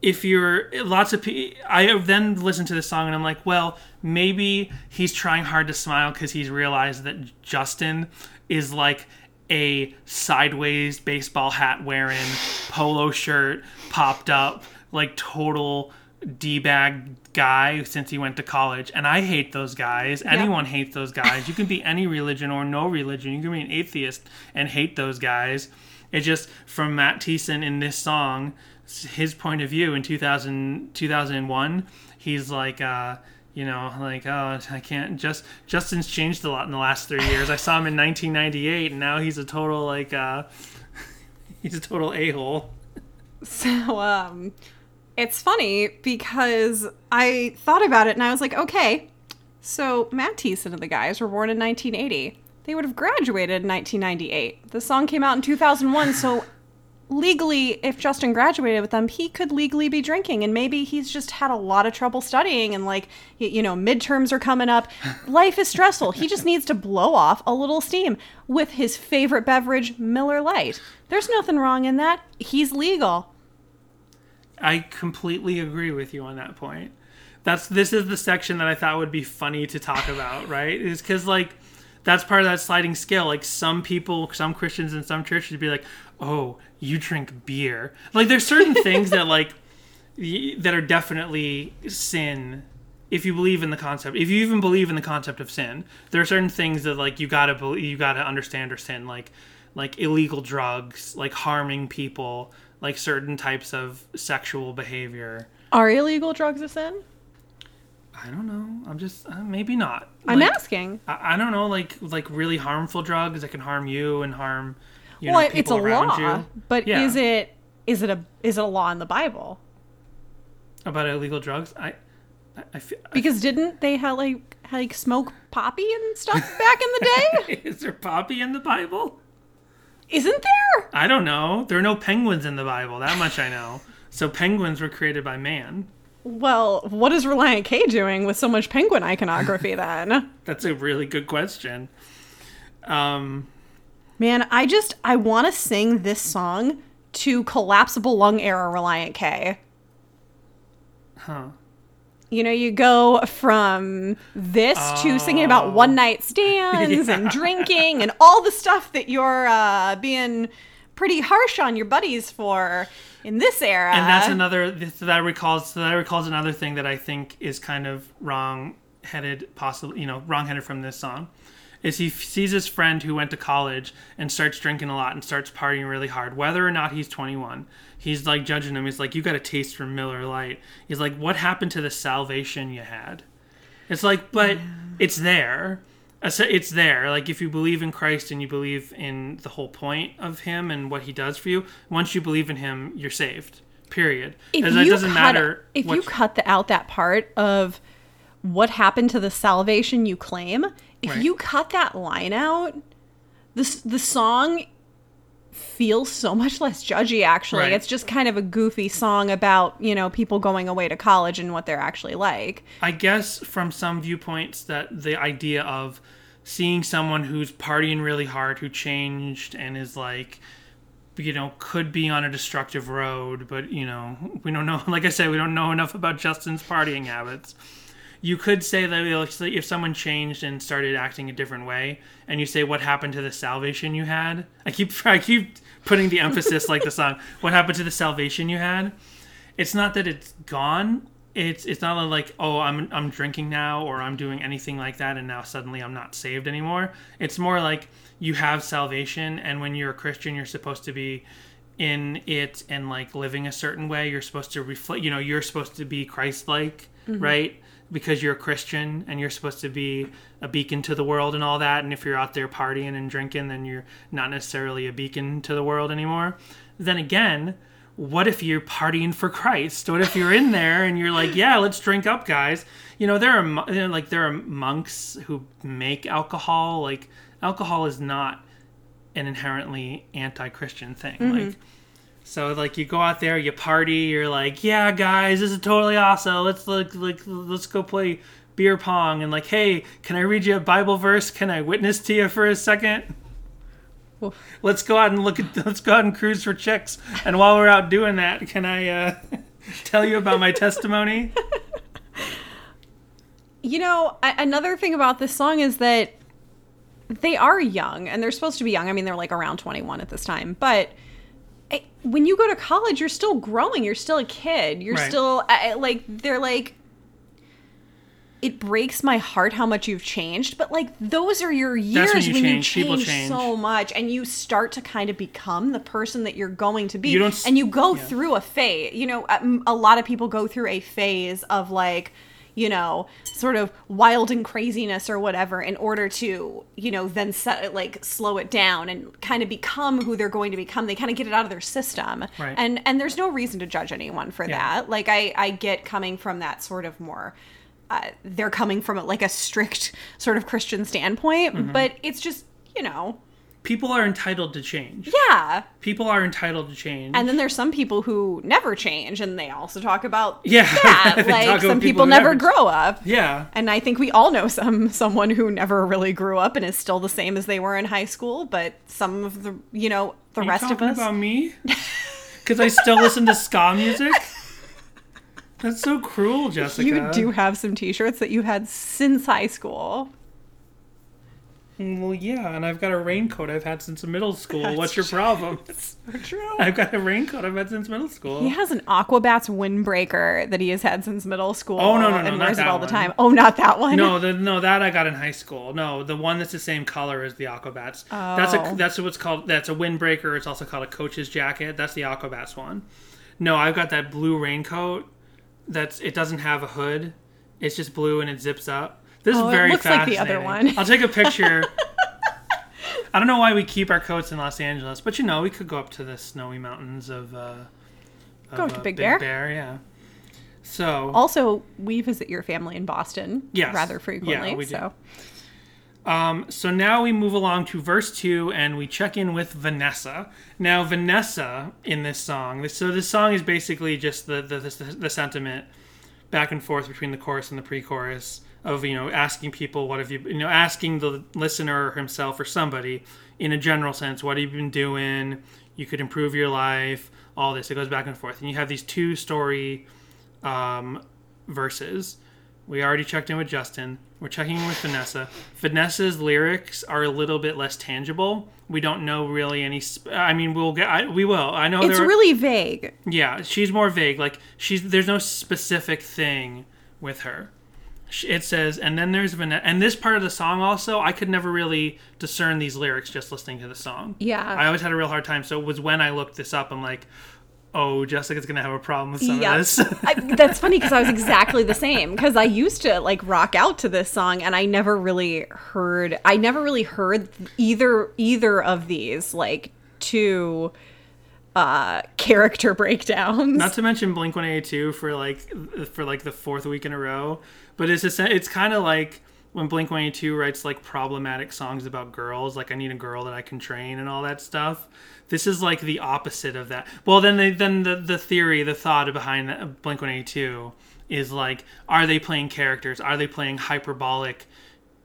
S2: if you're lots of people i have then listened to this song and i'm like well maybe he's trying hard to smile because he's realized that justin is like a sideways baseball hat wearing polo shirt popped up like total d-bag guy since he went to college. And i hate those guys. Anyone hates those guys. You can be any religion or no religion. You can be an atheist and hate those guys it's just from Matt Thiessen in this song, his point of view in 2000, 2001, he's like, uh, you know, like, oh, I can't just, Justin's changed a lot in the last three years. I saw him in 1998 and now he's a total, like, uh, he's a total a-hole.
S1: So, um, it's funny because I thought about it and I was like, okay, so Matt Thiessen and the guys were born in 1980. They would have graduated in 1998. The song came out in 2001, so legally, if Justin graduated with them, he could legally be drinking. And maybe he's just had a lot of trouble studying and, like, you know, midterms are coming up. Life is stressful. He just needs to blow off a little steam with his favorite beverage, Miller Lite. There's nothing wrong in that. He's legal.
S2: I completely agree with you on that point. That's this is the section that I thought would be funny to talk about, right? Is because like that's part of that sliding scale. Like some people, some Christians in some churches would be like, "Oh, you drink beer." Like there's certain things that like that are definitely sin if you believe in the concept. If you even believe in the concept of sin, there are certain things that like you gotta believe, you gotta understand or sin, like like illegal drugs, like harming people, like certain types of sexual behavior.
S1: Are illegal drugs a sin?
S2: I don't know. I'm just uh, maybe not.
S1: I'm
S2: Like,
S1: asking.
S2: I, I don't know. Like like really harmful drugs that can harm you and harm you
S1: well,
S2: know
S1: it's a
S2: people around
S1: law,
S2: you.
S1: but
S2: Yeah.
S1: is it is it a is it a law in the Bible?
S2: About illegal drugs, I I, I feel.
S1: Because didn't they have like like smoke poppy and stuff back in the day?
S2: Is there poppy in the Bible?
S1: Isn't there?
S2: I don't know. There are no penguins in the Bible. That much I know. So penguins were created by man.
S1: Well, what is Relient K doing with so much penguin iconography then?
S2: That's a really good question. Um,
S1: Man, I just I want to sing this song to collapsible lung era Relient K.
S2: huh.
S1: You know, you go from this to singing about one night stands and drinking and all the stuff that you're uh, being pretty harsh on your buddies for in this era.
S2: and that's another that recalls that recalls another thing that I think is kind of wrong headed, possibly you know wrong headed from this song, is he f- sees his friend who went to college and starts drinking a lot and starts partying really hard, whether or not he's twenty one. He's like judging him. He's like, "You got a taste for Miller Lite." He's like, "What happened to the salvation you had?" It's like, but it's there. It's- It's there. Like if you believe in Christ and you believe in the whole point of Him and what He does for you, once you believe in Him, you're saved. Period.
S1: if
S2: As
S1: you
S2: it doesn't
S1: cut,
S2: matter.
S1: if you cut the, out that part of what happened to the salvation you claim if
S2: Right.
S1: you cut that line out this the song feels so much less judgy actually
S2: Right.
S1: it's just kind of a goofy song about you know people going away to college and what they're actually like
S2: I guess from some viewpoints that the idea of seeing someone who's partying really hard, who changed and is like, you know, could be on a destructive road, but you know, we don't know. Like I said, we don't know enough about Justin's partying habits. You could say that if someone changed and started acting a different way, and you say, "What happened to the salvation you had?" I keep I keep putting the emphasis like the song. What happened to the salvation you had? it's not that it's gone. It's it's not like oh I'm I'm drinking now or I'm doing anything like that and now suddenly I'm not saved anymore. It's more like you have salvation and when you're a Christian you're supposed to be in it and like living a certain way. You're supposed to reflect. You know you're supposed to be Christ-like, mm-hmm. right? Because you're a Christian and you're supposed to be a beacon to the world and all that. And if you're out there partying and drinking, then you're not necessarily a beacon to the world anymore. Then again, what if you're partying for Christ? What if you're in there and you're like, yeah, let's drink up, guys? You know, there are you know, like there are monks who make alcohol. Like alcohol is not an inherently anti-Christian thing. Mm-hmm. Like so like you go out there, you party, you're like, yeah, guys, this is totally awesome. Let's like like let's go play beer pong and like, hey, can I read you a Bible verse? Can I witness to you for a second? Let's go out and look at let's go out and cruise for chicks. And while we're out doing that, can I uh, tell you about my testimony?
S1: You know, another thing about this song is that they are young and they're supposed to be young. I mean, they're like around 21 at this time, but eh, when you go to college, you're still growing. You're still a kid. You're
S2: Right.
S1: still I- I- like they're like it breaks my heart how much you've changed, but like those are your years
S2: when you
S1: when
S2: change.
S1: you change,
S2: change.
S1: so much and you start to kind of become the person that you're going to be.
S2: You don't
S1: and you go
S2: yeah.
S1: through a phase. You know, um, a lot of people go through a phase of like, you know, sort of wild and craziness or whatever in order to, you know, then set it like slow it down and kind of become who they're going to become. They kind of get it out of their system.
S2: Right.
S1: And and there's no reason to judge anyone for
S2: Yeah.
S1: that. Like I I get coming from that sort of more uh, they're coming from like a strict sort of Christian standpoint,
S2: Mm-hmm.
S1: but it's just, you know,
S2: People are entitled to change.
S1: yeah.
S2: People are entitled to change.
S1: And then there's some people who never change, and they also talk about
S2: Yeah,
S1: that. like some
S2: people
S1: people never
S2: never-
S1: grow up.
S2: yeah.
S1: And I think we all know some someone who never really grew up and is still the same as they were in high school. But some of the, you know, the
S2: Are
S1: rest of us.
S2: about me? Because I still listen to ska music. That's so cruel, Jessica.
S1: you do have some T-shirts that you had since high school.
S2: Mm, well, yeah, and I've got a raincoat I've had since middle school.
S1: That's
S2: What's your problem?
S1: That's so True.
S2: I've got a raincoat I've had since middle school.
S1: He has an Aquabats windbreaker that he has had since middle school.
S2: Oh, no, no, no,
S1: and
S2: not
S1: wears it all the
S2: one.
S1: time. Oh, not that one.
S2: No, the, no, that I got in high school. No, the one that's the same color as the Aquabats. That's
S1: Oh.
S2: a that's what's called. That's a windbreaker. It's also called a coach's jacket. That's the Aquabats one. No, I've got that blue raincoat. That's it doesn't have a hood. It's just blue and it zips up. This
S1: Oh,
S2: is
S1: it
S2: very
S1: looks like the other
S2: fascinating.
S1: one.
S2: I'll take a picture. I don't know why we keep our coats in Los Angeles, but you know we could go up to the snowy mountains of. Uh,
S1: Go to
S2: uh,
S1: Big Bear?
S2: Bear, yeah. So
S1: Also, we visit your family in Boston
S2: Yes.
S1: rather frequently.
S2: Yeah, we do.
S1: so
S2: So now we move along to verse two, and we check in with Vanessa. Now, Vanessa in this song. So this song is basically just the the, the, the sentiment. back and forth between the chorus and the pre-chorus of you know asking people what have you you know asking the listener himself or somebody in a general sense what have you been doing you could improve your life all this it goes back and forth and you have these two story um, verses we already checked in with justin we're checking in with vanessa vanessa's lyrics are a little bit less tangible we don't know really any sp- i mean we'll get I, we will i know
S1: It's
S2: there are-
S1: really vague.
S2: yeah, she's more vague. Like she's there's no specific thing with her. It says, and then there's Vanessa, and this part of the song also, I could never really discern these lyrics just listening to the song.
S1: Yeah.
S2: I always had a real hard time. So it was when I looked this up, I'm like, oh, Jessica's gonna have a problem with some
S1: Yeah.
S2: of this.
S1: I, that's funny because I was exactly the same because I used to like rock out to this song and I never really heard I never really heard either either of these like two uh character breakdowns.
S2: Not to mention Blink One Eighty Two for like for like the fourth week in a row, but it's just it's kind of like when Blink One Eighty Two writes like problematic songs about girls, like I need a girl that I can train and all that stuff. This is like the opposite of that. Well, then they then the the theory, the thought behind Blink One Eighty Two is like, are they playing characters? Are they playing hyperbolic?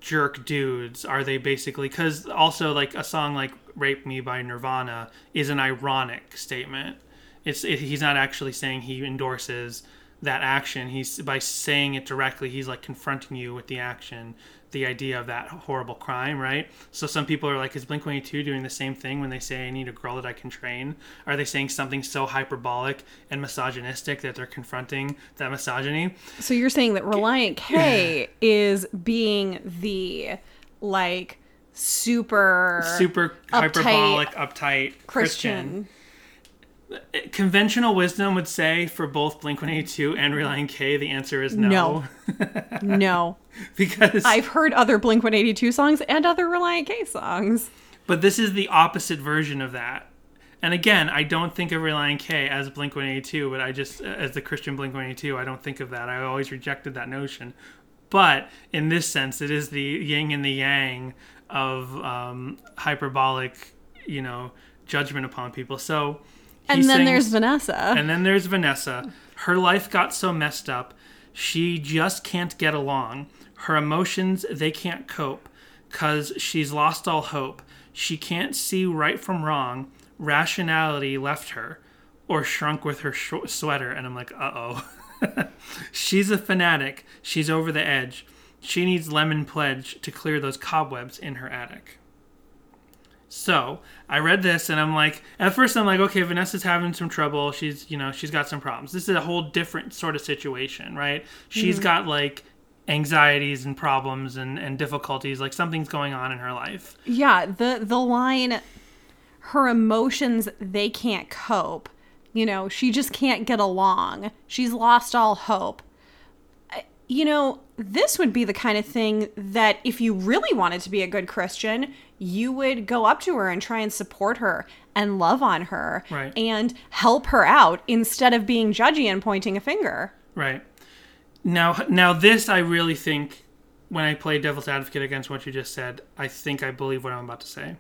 S2: jerk dudes are they basically because also like a song like rape me by nirvana is an ironic statement it's it, he's not actually saying he endorses that action he's by saying it directly he's like confronting you with the action the idea of that horrible crime right? So some people are like is blink 182 doing the same thing when they say i need a girl that i can train are they saying something so hyperbolic and misogynistic that they're confronting that misogyny?
S1: So you're saying that Relient K is being the like super
S2: super hyperbolic uptight christian.
S1: Christian.
S2: Conventional wisdom would say for both Blink 182 and Relient K, the answer is no.
S1: No. No.
S2: because,
S1: I've heard other Blink 182 songs and other Relient K songs.
S2: but this is the opposite version of that. And again, I don't think of Relient K as Blink 182, but I just, as the Christian Blink 182, I don't think of that. I always rejected that notion. But in this sense, it is the yin and the yang of um, hyperbolic, you know, judgment upon people. So, he
S1: And then
S2: sings-
S1: there's Vanessa.
S2: And then there's Vanessa. Her life got so messed up, she just can't get along. Her emotions, they can't cope because she's lost all hope. She can't see right from wrong. Rationality left her or shrunk with her sh- sweater. And I'm like, uh oh. she's a fanatic. She's over the edge. She needs Lemon Pledge to clear those cobwebs in her attic. So I read this and I'm like, at first I'm like, okay, Vanessa's having some trouble. She's, you know, she's got some problems. This is a whole different sort of situation, right? She's mm-hmm. got like anxieties and problems and, and difficulties. Like something's going on in her life.
S1: yeah, the the line her emotions they can't cope. You know, she just can't get along. She's lost all hope. You know, this would be the kind of thing that if you really wanted to be a good Christian, you would go up to her and try and support her and love on her
S2: Right.
S1: and help her out instead of being judgy and pointing a finger.
S2: Right. Now, now this I really think when I play devil's advocate against what you just said, I think I believe what I'm about to say.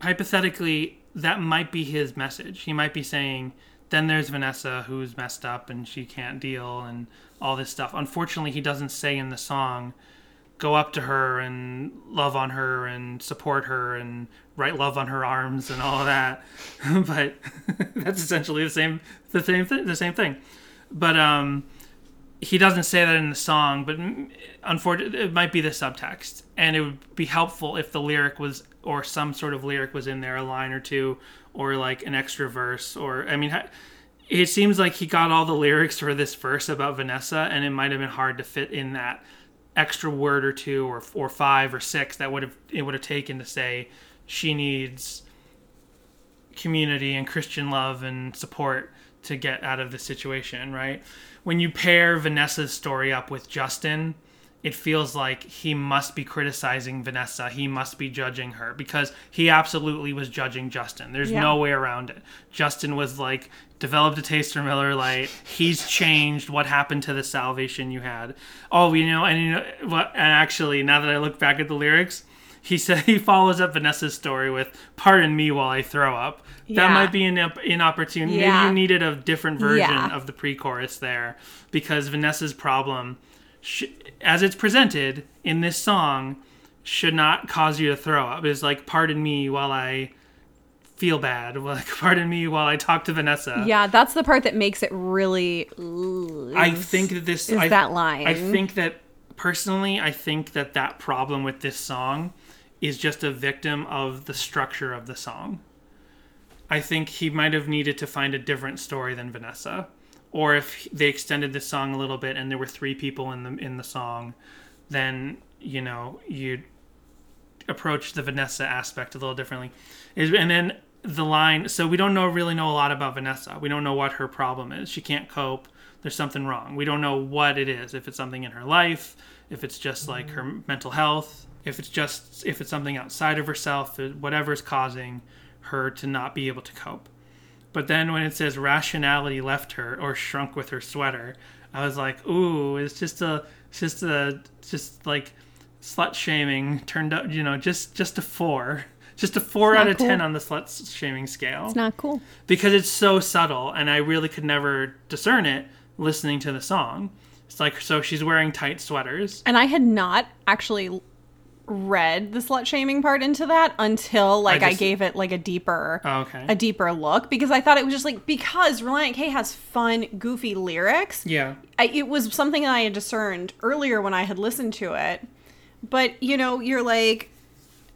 S2: Hypothetically, that might be his message. He might be saying, then there's Vanessa who's messed up and she can't deal and all this stuff. Unfortunately, he doesn't say in the song, go up to her and love on her and support her and write love on her arms and all of that. but that's essentially the same the same thing the same thing. But um he doesn't say that in the song, but unfortunately, it might be the subtext, and it would be helpful if the lyric was, or some sort of lyric was in there, a line or two, or like an extra verse, or I mean, it seems like he got all the lyrics for this verse about Vanessa, and it might have been hard to fit in that extra word or two, or or five or six that would have it would have taken to say she needs community and Christian love and support to get out of the situation, right? When you pair Vanessa's story up with Justin, it feels like he must be criticizing Vanessa. He must be judging her because he absolutely was judging Justin. There's
S1: Yeah.
S2: no way around it. Justin was like, developed a taste for Miller Lite. He's changed. What happened to the salvation you had? Oh, you know, and you know what? And actually, now that I look back at the lyrics, he said he follows up Vanessa's story with "Pardon me while I throw up." That might be an inopportune. Maybe you needed a different version
S1: Yeah.
S2: of the pre-chorus there because Vanessa's problem, sh- as it's presented in this song, should not cause you to throw up. It's like "Pardon me while I." Feel bad. Like, pardon me while I talk to Vanessa.
S1: Yeah, that's the part that makes it really.
S2: I think that this
S1: is
S2: I,
S1: that line.
S2: I think that personally, I think that that problem with this song is just a victim of the structure of the song. I think he might have needed to find a different story than Vanessa, or if they extended the song a little bit and there were three people in the in the song, then you know you'd approach the Vanessa aspect a little differently. And then the line. So we don't know really know a lot about Vanessa. We don't know what her problem is. She can't cope. There's something wrong. We don't know what it is. If it's something in her life, if it's just like her mm-hmm. mental health, if it's just if it's something outside of herself, whatever is causing her to not be able to cope. But then when it says rationality left her or shrunk with her sweater, I was like, ooh, it's just a, it's just a, just like slut shaming turned up, you know, just just a four, just a four out of
S1: cool.
S2: ten on the slut shaming scale
S1: It's not cool.
S2: because it's so subtle, and I really could never discern it listening to the song. It's like so she's wearing tight sweaters.
S1: And I had not actually read the slut shaming part into that until like I,
S2: just-
S1: gave it like a deeper
S2: Oh, okay.
S1: a deeper look because I thought it was just like because Relient K has fun, goofy lyrics.
S2: yeah.
S1: I, it was something that I had discerned earlier when I had listened to it. But you know, you're like,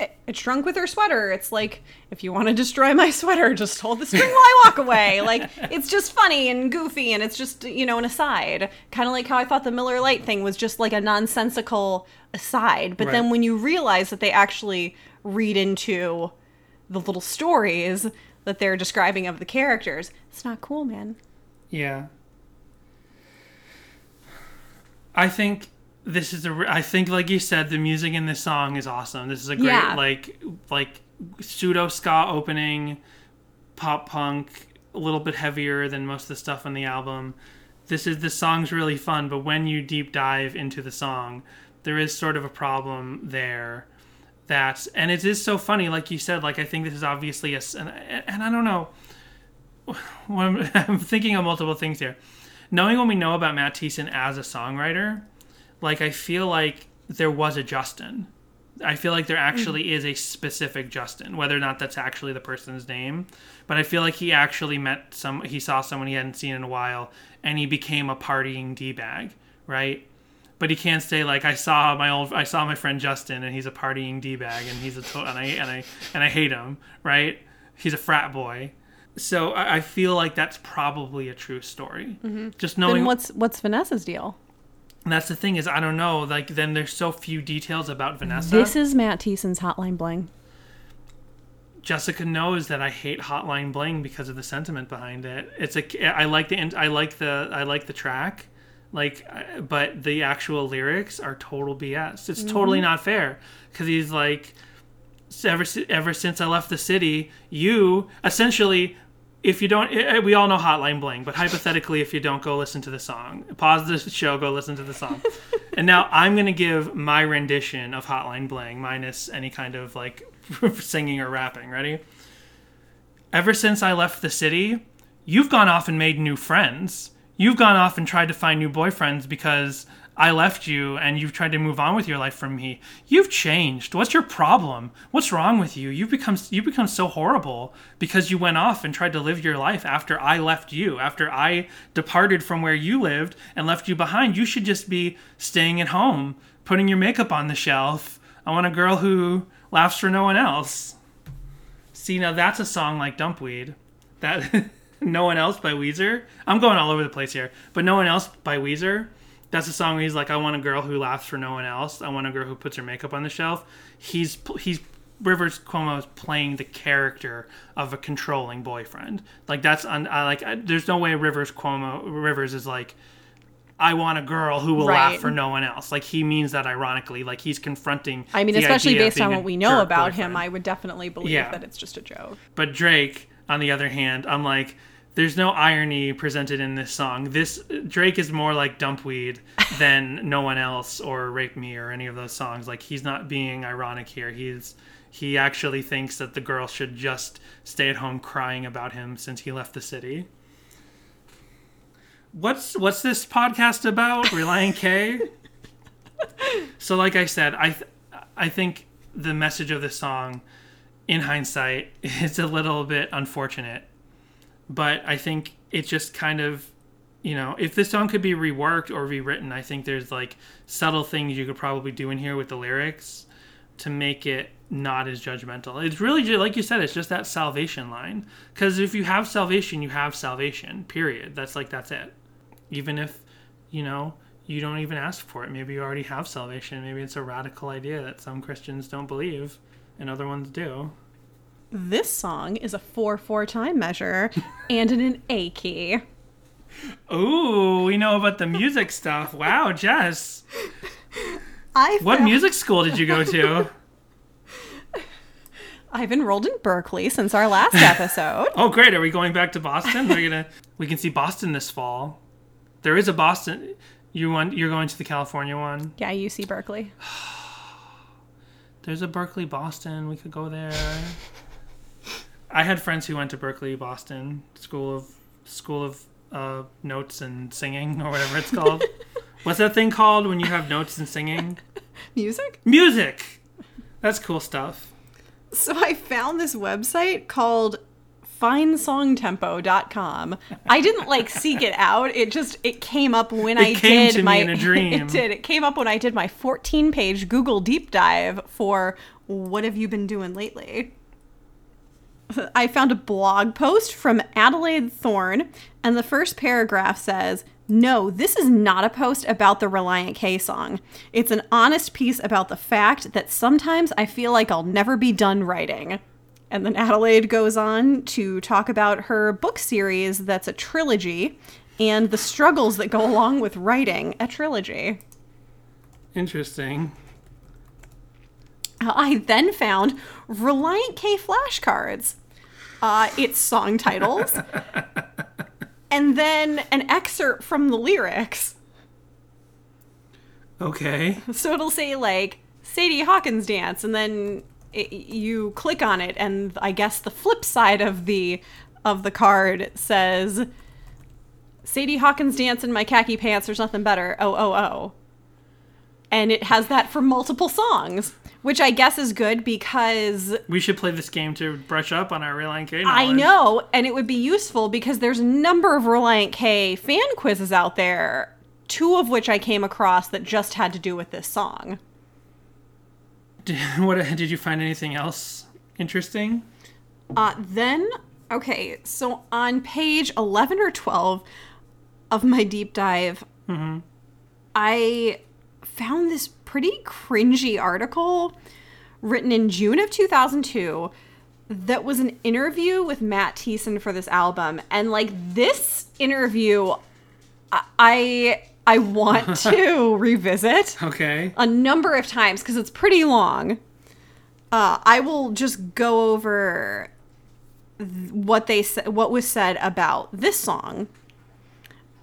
S1: "It- it's shrunk with her sweater. It's like, if you want to destroy my sweater, just hold the string while I walk away. Like, it's just funny and goofy, and it's just you know an aside. Kind of like how I thought the Miller Lite thing was just like a nonsensical aside. But then when you realize that they actually read into the little stories that they're describing of the characters, it's not cool, man.
S2: Yeah. I think this is a. I think, like you said, the music in this song is awesome. This is a great,
S1: Yeah.
S2: like, like pseudo ska opening, pop punk, a little bit heavier than most of the stuff on the album. This is this song's really fun, but when you deep dive into the song, there is sort of a problem there. That and it is so funny, like you said. Like I think this is obviously a and, and I don't know. I'm, I'm thinking of multiple things here. Knowing what we know about Matt Thiessen as a songwriter, like I feel like there was a Justin. I feel like there actually mm. is a specific Justin, whether or not that's actually the person's name. But I feel like he actually met some. He saw someone he hadn't seen in a while, and he became a partying d bag, right? But he can't say like I saw my old I saw my friend Justin and he's a partying d bag and he's a to- and I and I and I hate him, right? He's a frat boy. So I, I feel like that's probably a true story. Mm-hmm. Just knowing
S1: Then what's what's Vanessa's deal?
S2: And that's the thing is I don't know. Like then there's so few details about Vanessa.
S1: This is Matt Thiessen's Hotline Bling.
S2: Jessica knows that I hate Hotline Bling because of the sentiment behind it. It's a I like the I like the I like the track, like, but the actual lyrics are total BS. It's totally mm-hmm. not fair because he's like, ever ever since I left the city, you essentially. If you don't, eh, we all know Hotline Bling, but hypothetically, if you don't, go listen to the song. Pause the show, go listen to the song. and now I'm going to give my rendition of Hotline Bling, minus any kind of like singing or rapping. Ready? Ever since I left the city, you've gone off and made new friends. You've gone off and tried to find new boyfriends because I left you and you've tried to move on with your life from me. You've changed. What's your problem? What's wrong with you? You've become you become so horrible because you went off and tried to live your life after I left you, after I departed from where you lived and left you behind. You should just be staying at home, putting your makeup on the shelf. I want a girl who laughs for no one else. See, now that's a song like Dumpweed. That No One Else by Weezer. I'm going all over the place here, but No One Else by Weezer. That's a song where he's like, I want a girl who laughs for no one else. I want a girl who puts her makeup on the shelf. He's he's Rivers Cuomo is playing the character of a controlling boyfriend. Like that's un, I like. I, there's no way Rivers Cuomo Rivers is like, I want a girl who will laugh for no one else. Like he means that ironically. Like he's confronting.
S1: I mean, especially based on what we know about him. I would definitely believe
S2: Yeah.
S1: that it's just a joke.
S2: But Drake, on the other hand, I'm like, there's no irony presented in this song. This Drake is more like Dumpweed than No One Else or Rape Me or any of those songs. Like he's not being ironic here. He's he actually thinks that the girl should just stay at home crying about him since he left the city. What's what's this podcast about? Relient K. so like I said, I th- I think the message of the song in hindsight is a little bit unfortunate but I think it just kind of, you know, if this song could be reworked or rewritten, I think there's like subtle things you could probably do in here with the lyrics to make it not as judgmental. It's really just, like you said, it's just that salvation line. Because if you have salvation, you have salvation. Period. That's like that's it. Even if, you know, you don't even ask for it. Maybe you already have salvation. Maybe it's a radical idea that some Christians don't believe and other ones do.
S1: This song is a 4 4 time measure and in an A key.
S2: Ooh, we know about the music stuff. Wow, Jess.
S1: I
S2: What music school did you go to?
S1: I've enrolled in Berkeley since our last episode.
S2: Oh, great. Are we going back to Boston? We're gonna we can see Boston this fall. There is a Boston. You want you're going to the California one.
S1: yeah, UC Berkeley.
S2: There's a Berklee Boston. We could go there. I had friends who went to Berklee Boston School of School of uh, Notes and Singing or whatever it's called. What's that thing called when you have notes and singing?
S1: Music?
S2: Music. That's cool stuff.
S1: So I found this website called findsongtempo.com. I didn't like seek it out. It just it came up when I
S2: came
S1: did
S2: to me
S1: my
S2: in a dream.
S1: It did. It came up when I did my 14-page Google deep dive for what have you been doing lately? I found a blog post from Adelaide Thorne, and the first paragraph says, No, this is not a post about the Relient K song. It's an honest piece about the fact that sometimes I feel like I'll never be done writing. And then Adelaide goes on to talk about her book series that's a trilogy and the struggles that go along with writing a trilogy.
S2: Interesting.
S1: I then found Relient K flashcards. Uh, its song titles. and then an excerpt from the lyrics.
S2: Okay.
S1: So it'll say, like, Sadie Hawkins dance, and then it, you click on it, and I guess the flip side of the of the card says Sadie Hawkins dance in my khaki pants, there's nothing better. Oh, oh, oh. And it has that for multiple songs, which I guess is good because
S2: We should play this game to brush up on our Relient K
S1: I
S2: knowledge.
S1: I know, and it would be useful because there's a number of Relient K fan quizzes out there, two of which I came across that just had to do with this song.
S2: Did, what did you find anything else interesting?
S1: Uh, then, okay, so on page 11 or 12 of my deep dive, I found this pretty cringy article written in June of 2002 that was an interview with Matt Thiessen for this album. And like this interview, I I, want to revisit
S2: Okay.
S1: a number of times because it's pretty long. Uh, I will just go over th- what they sa- what was said about this song.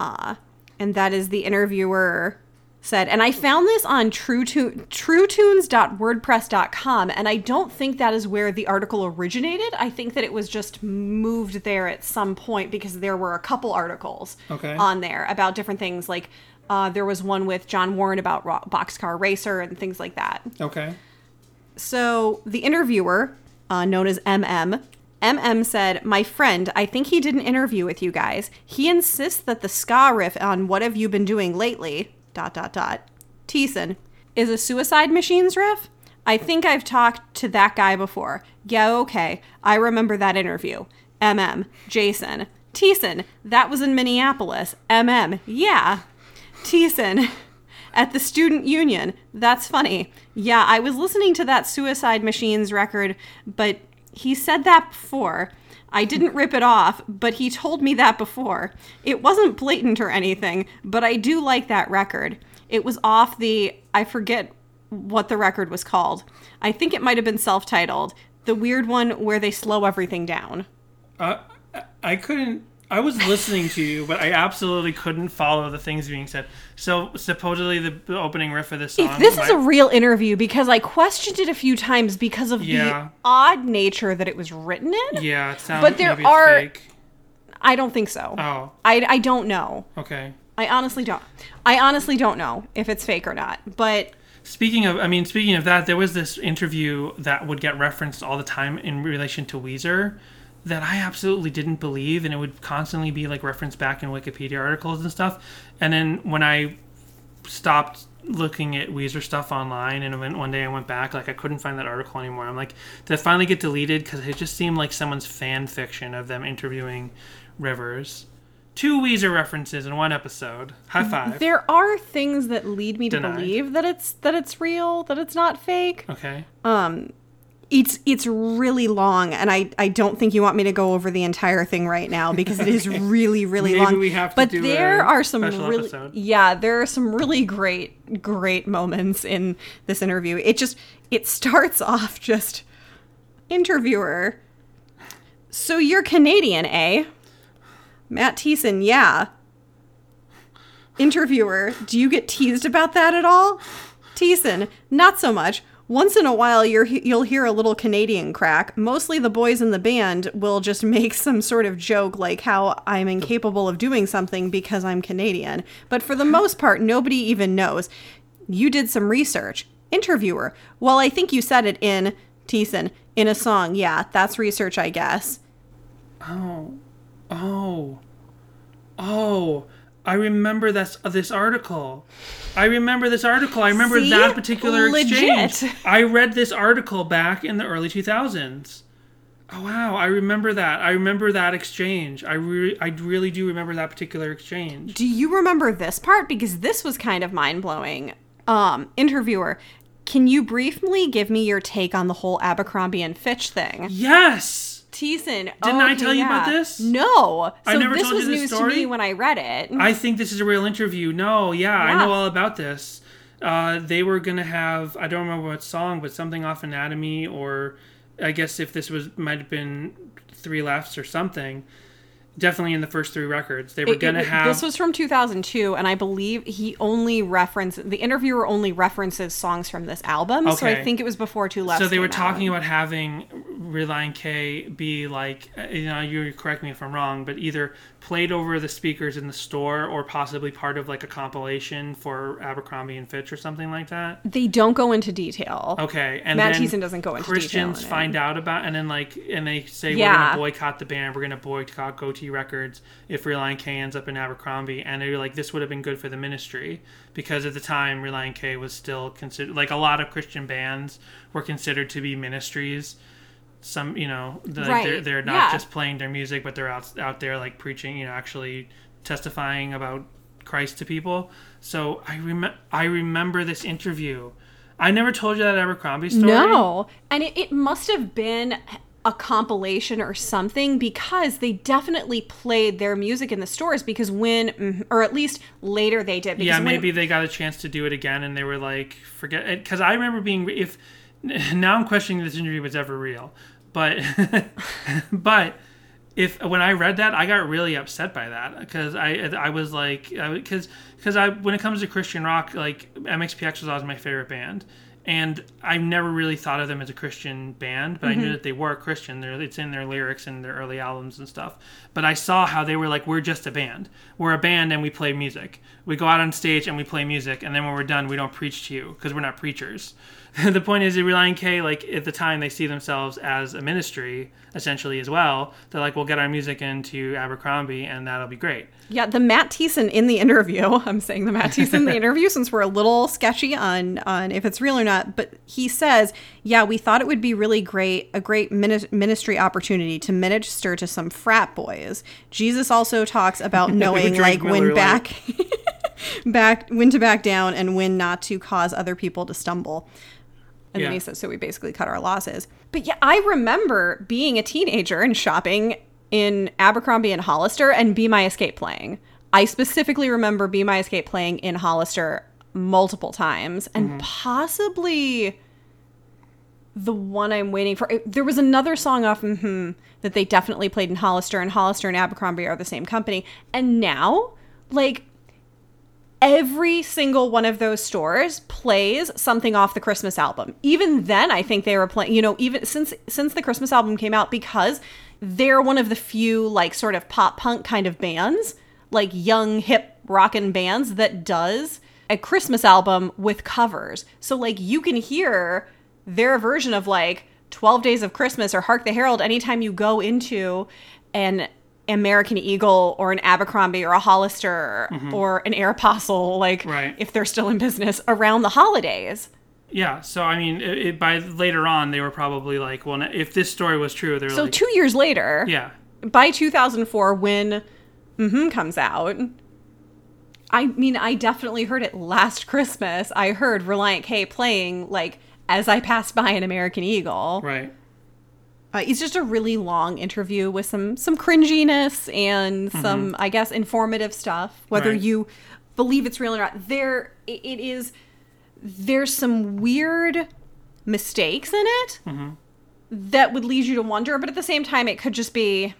S1: Uh, and that is the interviewer said, and I found this on True tu- truetunes.wordpress.com, and I don't think that is where the article originated. I think that it was just moved there at some point because there were a couple articles
S2: Okay.
S1: on there about different things. Like uh, there was one with John Warren about ro- Boxcar Racer and things like that.
S2: Okay.
S1: So the interviewer, uh, known as MM, MM said, My friend, I think he did an interview with you guys. He insists that the ska riff on What Have You Been Doing Lately, dot, dot, dot, Thiessen, is a Suicide Machines riff. I think I've talked to that guy before. Yeah, okay. I remember that interview. MM, Jason. Thiessen, that was in Minneapolis. MM, yeah. Thiessen, at the student union. That's funny. Yeah, I was listening to that Suicide Machines record, but he said that before. I didn't rip it off, but he told me that before. It wasn't blatant or anything, but I do like that record. It was off the, I forget what the record was called. I think it might have been self titled. The weird one where they slow everything down.
S2: Uh, I couldn't. I was listening to you, but I absolutely couldn't follow the things being said. So supposedly the, opening riff of this song.
S1: If this is a real interview, because I questioned it a few times because of
S2: Yeah.
S1: the odd nature that it was written in.
S2: yeah, it sounds.
S1: but there
S2: maybe
S1: are-
S2: fake.
S1: I don't think so.
S2: Oh,
S1: I, I don't know.
S2: okay.
S1: I honestly don't. I honestly don't know if it's fake or not. But
S2: Speaking of, I mean, speaking of that, there was this interview that would get referenced all the time in relation to Weezer that I absolutely didn't believe, and it would constantly be like referenced back in Wikipedia articles and stuff. And then when I stopped looking at Weezer stuff online, and went, one day I went back, like I couldn't find that article anymore. I'm like, did it finally get deleted? Because it just seemed like someone's fan fiction of them interviewing Rivers. Two Weezer references in one episode. High five.
S1: there are things that lead me to believe that it's that it's real, that it's not fake.
S2: Okay.
S1: Um, It's it's really long, and I I don't think you want me to go over the entire thing right now because it is really really
S2: Maybe
S1: long.
S2: we have to
S1: but
S2: do
S1: there are some really
S2: episode.
S1: yeah, there are some really great great moments in this interview. It just it starts off just interviewer. So you're Canadian, eh? Matt Thiessen, yeah. Interviewer, do you get teased about that at all? Thiessen, not so much. Once in a while, you're, you'll hear a little Canadian crack. Mostly the boys in the band will just make some sort of joke like how I'm incapable of doing something because I'm Canadian. But for the most part, nobody even knows. You did some research. Interviewer, well, I think you said it in, Thiessen, in a song. Yeah, that's research, I guess.
S2: Oh, oh, oh! I remember this uh, this article. I remember this article. I remember
S1: See?
S2: that particular
S1: Legit.
S2: exchange. I read this article back in the early two thousands. Oh wow! I remember that. I remember that exchange. I re- I really do remember that particular exchange.
S1: Do you remember this part? Because this was kind of mind blowing. Um, interviewer, can you briefly give me your take on the whole Abercrombie and Fitch thing?
S2: Yes. Didn't I tell you about this?
S1: No.
S2: I
S1: So
S2: never
S1: this
S2: told
S1: was
S2: you this
S1: news to me when I read it.
S2: I think this is a real interview. No, yeah, I know all about this. Uh, they were gonna have I don't remember what song, but something off Anatomy, or I guess if this was might have been Three Lefts or something. Definitely in the first three records, they were
S1: It-
S2: gonna
S1: it-
S2: have.
S1: This was from 2002, and I believe he only referenced the interviewer only references songs from this album. So I think it was before Two Left.
S2: so they were talking about having Relient K be like, uh, you know, you correct me if I'm wrong, but either played over the speakers in the store or possibly part of like a compilation for Abercrombie and Fitch or something like that.
S1: They don't go into detail.
S2: Okay, and
S1: Matt
S2: then
S1: Thiessen doesn't go into detail
S2: Christians
S1: in it.
S2: find out about, and then like, and they say we're gonna boycott the band, we're gonna boycott Gotee Records if Relient K ends up in Abercrombie, and they're like, this would have been good for the ministry because at the time Relient K was still considered like a lot of Christian bands were considered to be ministries. Some, you know, like they're they're not
S1: yeah.
S2: just playing their music, but they're out out there like preaching, you know, actually testifying about Christ to people. So I rem- I remember this interview. I never told you that Abercrombie story.
S1: No. And it, it must have been a compilation or something because they definitely played their music in the stores because when mhm, or at least later they did because
S2: Yeah,
S1: when-
S2: maybe they got a chance to do it again, and they were like, "Forget it." Because I remember being if now I'm questioning this interview was ever real, but but if when I read that, I got really upset by that because I I was like because because I when it comes to Christian rock, like MXPX was always my favorite band. And I never really thought of them as a Christian band, but I
S1: Mm-hmm.
S2: knew that they were Christian. They're, it's in their lyrics and their early albums and stuff. But I saw how they were like, we're just a band. We're a band and we play music. We go out on stage and we play music, and then when we're done, we don't preach to you because we're not preachers. the point is, Relient K, like at the time, they see themselves as a ministry essentially as well. They're like, we'll get our music into Abercrombie, and that'll be great.
S1: Yeah, the Matt Thiessen in the interview. I'm saying the Matt Thiessen in the interview since we're a little sketchy on on if it's real or not. But he says, "Yeah, we thought it would be really great, a great mini- ministry opportunity to minister to some frat boys." Jesus also talks about knowing like when
S2: Miller Lite.
S1: back back when to back down and when not to cause other people to stumble. And then
S2: Yeah.
S1: he says, so we basically cut our losses. But yeah, I remember being a teenager and shopping in Abercrombie and Hollister and Be My Escape playing. I specifically remember Be My Escape playing in Hollister multiple times and possibly the one I'm waiting for. There was another song off hmm that they definitely played in Hollister, and Hollister and Abercrombie are the same company. And now, like, every single one of those stores plays something off the Christmas album. Even then, I think they were playing. You know, even since since the Christmas album came out, because they're one of the few like sort of pop punk kind of bands, like young hip rockin' bands that does a Christmas album with covers. So like you can hear their version of like 12 Days of Christmas or Hark the Herald anytime you go into an American Eagle or an Abercrombie or a Hollister or an Aeropostale, like
S2: Right.
S1: if they're still in business around the holidays.
S2: Yeah, so I mean, it, it, by later on, they were probably like, well, if this story was true, they're
S1: So
S2: like,
S1: two years later,
S2: yeah,
S1: by 2004, when mm-hmm comes out, I mean, I definitely heard it last Christmas. I heard Relient K playing like as I passed by an American Eagle.
S2: right,
S1: Uh, it's just a really long interview with some some cringiness and some, I guess, informative stuff. Whether
S2: Right.
S1: you believe it's real or not, there it, it is. There's some weird mistakes in it that would lead you to wonder, but at the same time, it could just be it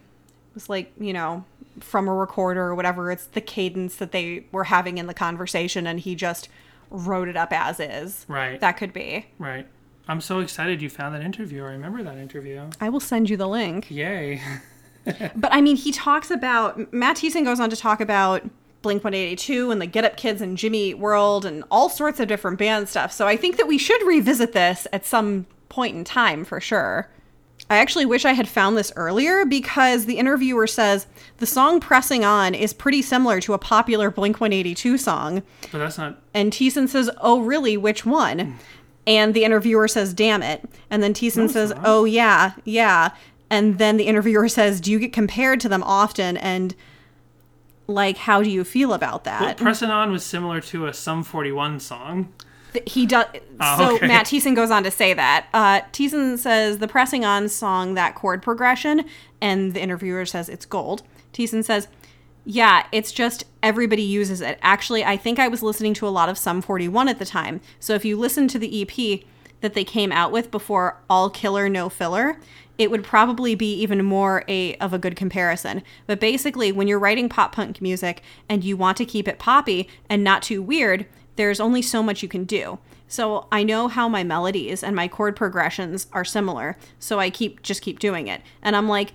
S1: was like you know from a recorder or whatever. It's the cadence that they were having in the conversation, and he just wrote it up as is.
S2: Right.
S1: That could be.
S2: right. I'm so excited you found that interview. I remember that interview.
S1: I will send you the link.
S2: Yay.
S1: But I mean, he talks about Matt Thiessen goes on to talk about Blink 182 and the Get Up Kids and Jimmy Eat World and all sorts of different band stuff. So I think that we should revisit this at some point in time for sure. I actually wish I had found this earlier because the interviewer says the song Pressing On is pretty similar to a popular Blink 182 song.
S2: But that's not.
S1: And Thiessen says, Oh, really? Which one? Hmm. And the interviewer says, Damn it. And then Thiessen
S2: it's
S1: says,
S2: not.
S1: Oh, yeah, yeah. And then the interviewer says, Do you get compared to them often? And like, how do you feel about
S2: Well,
S1: that?
S2: Pressing On was similar to a Sum 41 song.
S1: He does.
S2: Oh,
S1: so
S2: okay.
S1: Matt Thiessen goes on to say that. Uh, Thiessen says the pressing on song that chord progression, and the interviewer says it's gold. Thiessen says, "Yeah, it's just everybody uses it. Actually, I think I was listening to a lot of Sum 41 at the time. So if you listen to the EP that they came out with before All Killer No Filler." It would probably be even more a of a good comparison. But basically, when you're writing pop punk music and you want to keep it poppy and not too weird, there's only so much you can do. So I know how my melodies and my chord progressions are similar, so I keep just keep doing it. And I'm like,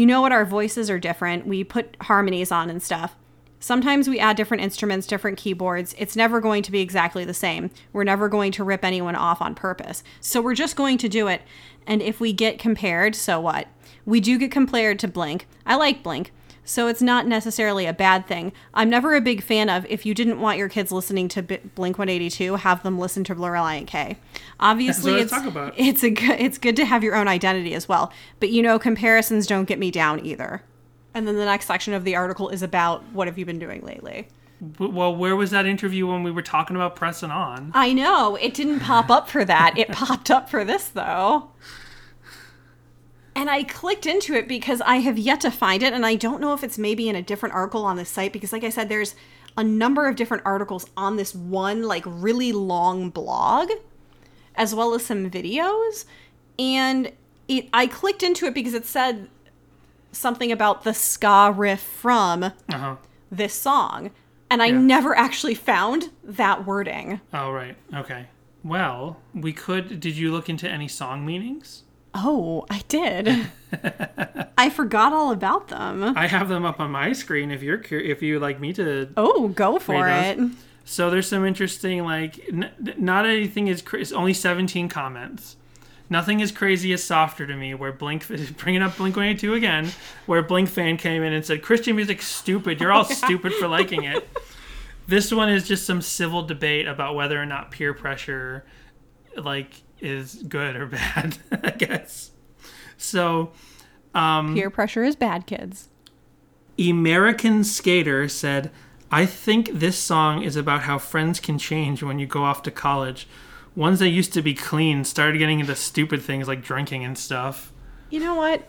S1: you know what? Our voices are different. We put harmonies on and stuff. Sometimes we add different instruments, different keyboards. It's never going to be exactly the same. We're never going to rip anyone off on purpose. So we're just going to do it. And if we get compared, so what? We do get compared to Blink. I like Blink. So it's not necessarily a bad thing. I'm never a big fan of if you didn't want your kids listening to B- Blink 182, have them listen to Relient K. Obviously, it's it's a good, it's good to have your own identity as well. But you know, comparisons don't get me down either. And then the next section of the article is about what have you been doing lately.
S2: Well, where was that interview when we were talking about Pressing On?
S1: I know it didn't pop up for that. It popped up for this though. And I clicked into it because I have yet to find it, and I don't know if it's maybe in a different article on the site because, like I said, there's a number of different articles on this one, like, really long blog, as well as some videos. And it, I clicked into it because it said something about the ska riff from
S2: Uh huh.
S1: this song, and I
S2: Yeah.
S1: never actually found that wording.
S2: Oh, right. Okay. Well, we could. Did you look into any song meanings?
S1: Oh, I did. I forgot all about them.
S2: I have them up on my screen. If you're cur- if you like me to
S1: Oh, go for it.
S2: those. So there's some interesting, like, n- not anything is cra- it's only 17 comments. Nothing is crazy as softer to me. Where Blink, bringing up Blink 182 again, where Blink fan came in and said, Christian music's stupid. You're all stupid for liking it. This one is just some civil debate about whether or not peer pressure, like, is good or bad, I guess. So, um,
S1: Peer pressure is bad, kids.
S2: American Skater said, I think this song is about how friends can change when you go off to college. Ones that used to be clean started getting into stupid things like drinking and stuff.
S1: You know what?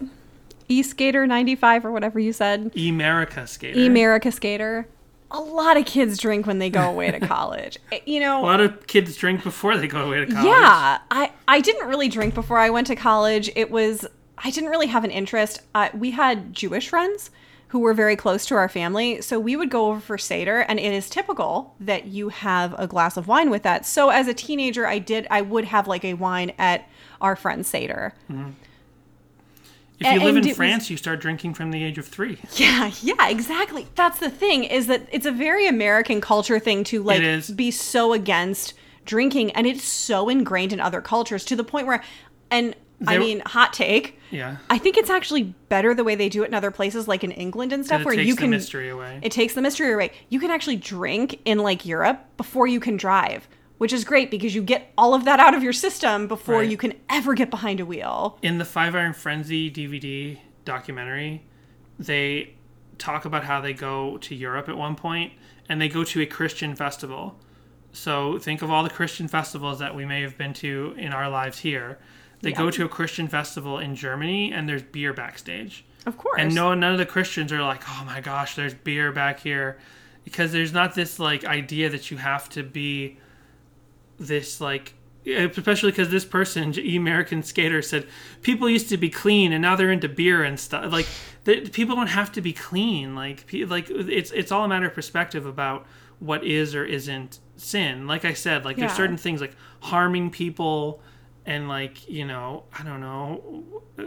S1: E Skater 95 or whatever you said.
S2: America Skater.
S1: America Skater. A lot of kids drink when they go away to college. Eh, You know,
S2: A lot of kids drink before they go away to college.
S1: yeah, I I didn't really drink before I went to college. It was I didn't really have an interest. Uh, we had Jewish friends who were very close to our family, so we would go over for seder, and it is typical that you have a glass of wine with that. So as a teenager, I did I would have like a wine at our friend's seder.
S2: If you
S1: And-
S2: live in
S1: it was-
S2: France, you start drinking from the age of three.
S1: Yeah, yeah, exactly. That's the thing is that it's a very American culture thing to like be so against drinking and it's so ingrained in other cultures to the point where and I mean, hot take.
S2: Yeah.
S1: I think it's actually better the way they do it in other places like in England and stuff
S2: it
S1: where
S2: takes
S1: you
S2: the
S1: can
S2: mystery away.
S1: It takes the mystery away. You can actually drink in like Europe before you can drive, which is great because you get all of that out of your system before
S2: Right.
S1: you can ever get behind a wheel.
S2: in the Five Iron Frenzy DVD documentary, they talk about how they go to Europe at one point and they go to a Christian festival. So think of all the Christian festivals that we may have been to in our lives here. They go to a Christian festival in Germany and there's beer backstage.
S1: Of course.
S2: And no none of the Christians are like, "Oh my gosh, there's beer back here." Because there's not this like idea that you have to be this like especially because this person E American skater said people used to be clean and now they're into beer and stuff like the, people don't have to be clean like pe- like it's it's all a matter of perspective about what is or isn't sin like i said like
S1: Yeah.
S2: there's certain things like harming people and like you know i don't know uh,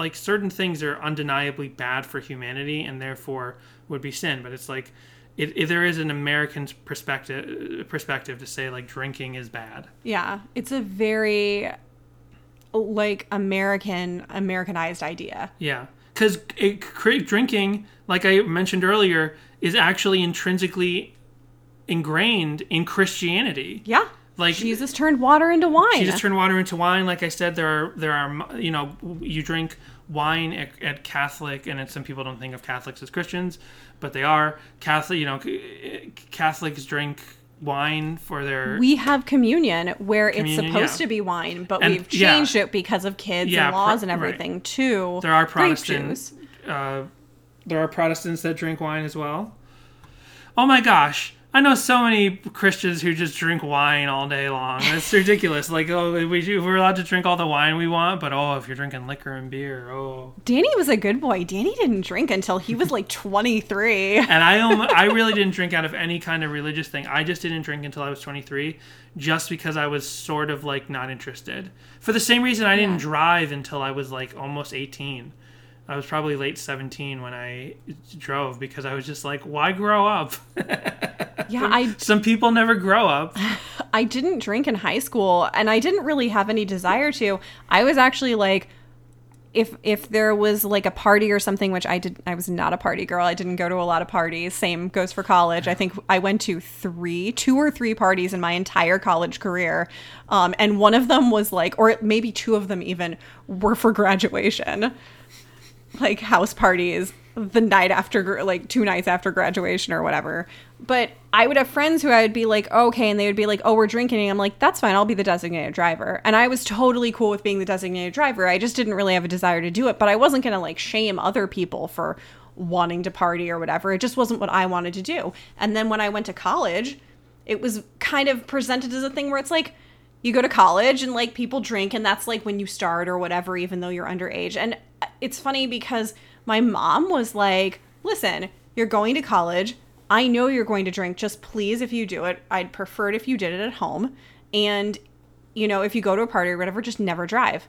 S2: like certain things are undeniably bad for humanity and therefore would be sin but it's like it, it, there is an american perspective perspective to say like drinking is bad
S1: Yeah, it's a very like American Americanized idea.
S2: yeah because drinking like i mentioned earlier is actually intrinsically ingrained in christianity
S1: Yeah.
S2: Like-
S1: Jesus turned water into wine.
S2: Jesus turned water into wine. Like I said, there are there are you know you drink wine at, at Catholic, and some people don't think of Catholics as Christians, but they are Catholic. You know, Catholics drink wine for their
S1: we have communion where
S2: Communion,
S1: it's supposed
S2: yeah.
S1: to be wine, but
S2: And-
S1: we've
S2: yeah.
S1: changed it because of kids
S2: Yeah,
S1: and laws
S2: pro-
S1: and
S2: right.
S1: everything too.
S2: There are
S1: Protestants.
S2: Uh, there are Protestants that drink wine as well. Oh my gosh. I know so many Christians who just drink wine all day long. It's ridiculous. Like, oh, we do, we're allowed to drink all the wine we want, but oh, if you're drinking liquor and beer, oh.
S1: Danny was a good boy. Danny didn't drink until he was like 23.
S2: and I I really didn't drink out of any kind of religious thing. I just didn't drink until I was 23, just because I was sort of like not interested. For the same reason I didn't drive until I was like almost 18. I was probably late 17 when I drove because I was just like, why grow up?
S1: Yeah, I
S2: Some people never grow up.
S1: I didn't drink in high school and I didn't really have any desire to. I was actually like if if there was like a party or something which I did I was not a party girl. I didn't go to a lot of parties. Same goes for college. I think I went to 3 two or 3 parties in my entire college career. Um and one of them was like or maybe two of them even were for graduation. Like house parties the night after like two nights after graduation or whatever. But I would have friends who I would be like, okay, and they would be like, oh, we're drinking. And I'm like, that's fine. I'll be the designated driver. And I was totally cool with being the designated driver. I just didn't really have a desire to do it. But I wasn't going to like shame other people for wanting to party or whatever. It just wasn't what I wanted to do. And then when I went to college, it was kind of presented as a thing where it's like, you go to college and like people drink and that's like when you start or whatever even though you're underage. And uh, it's funny because my mom was like listen you're going to college. I know you're going to drink. Just please if you do it i'd prefer it if you did it at home. And you know if you go to a party or whatever just never drive.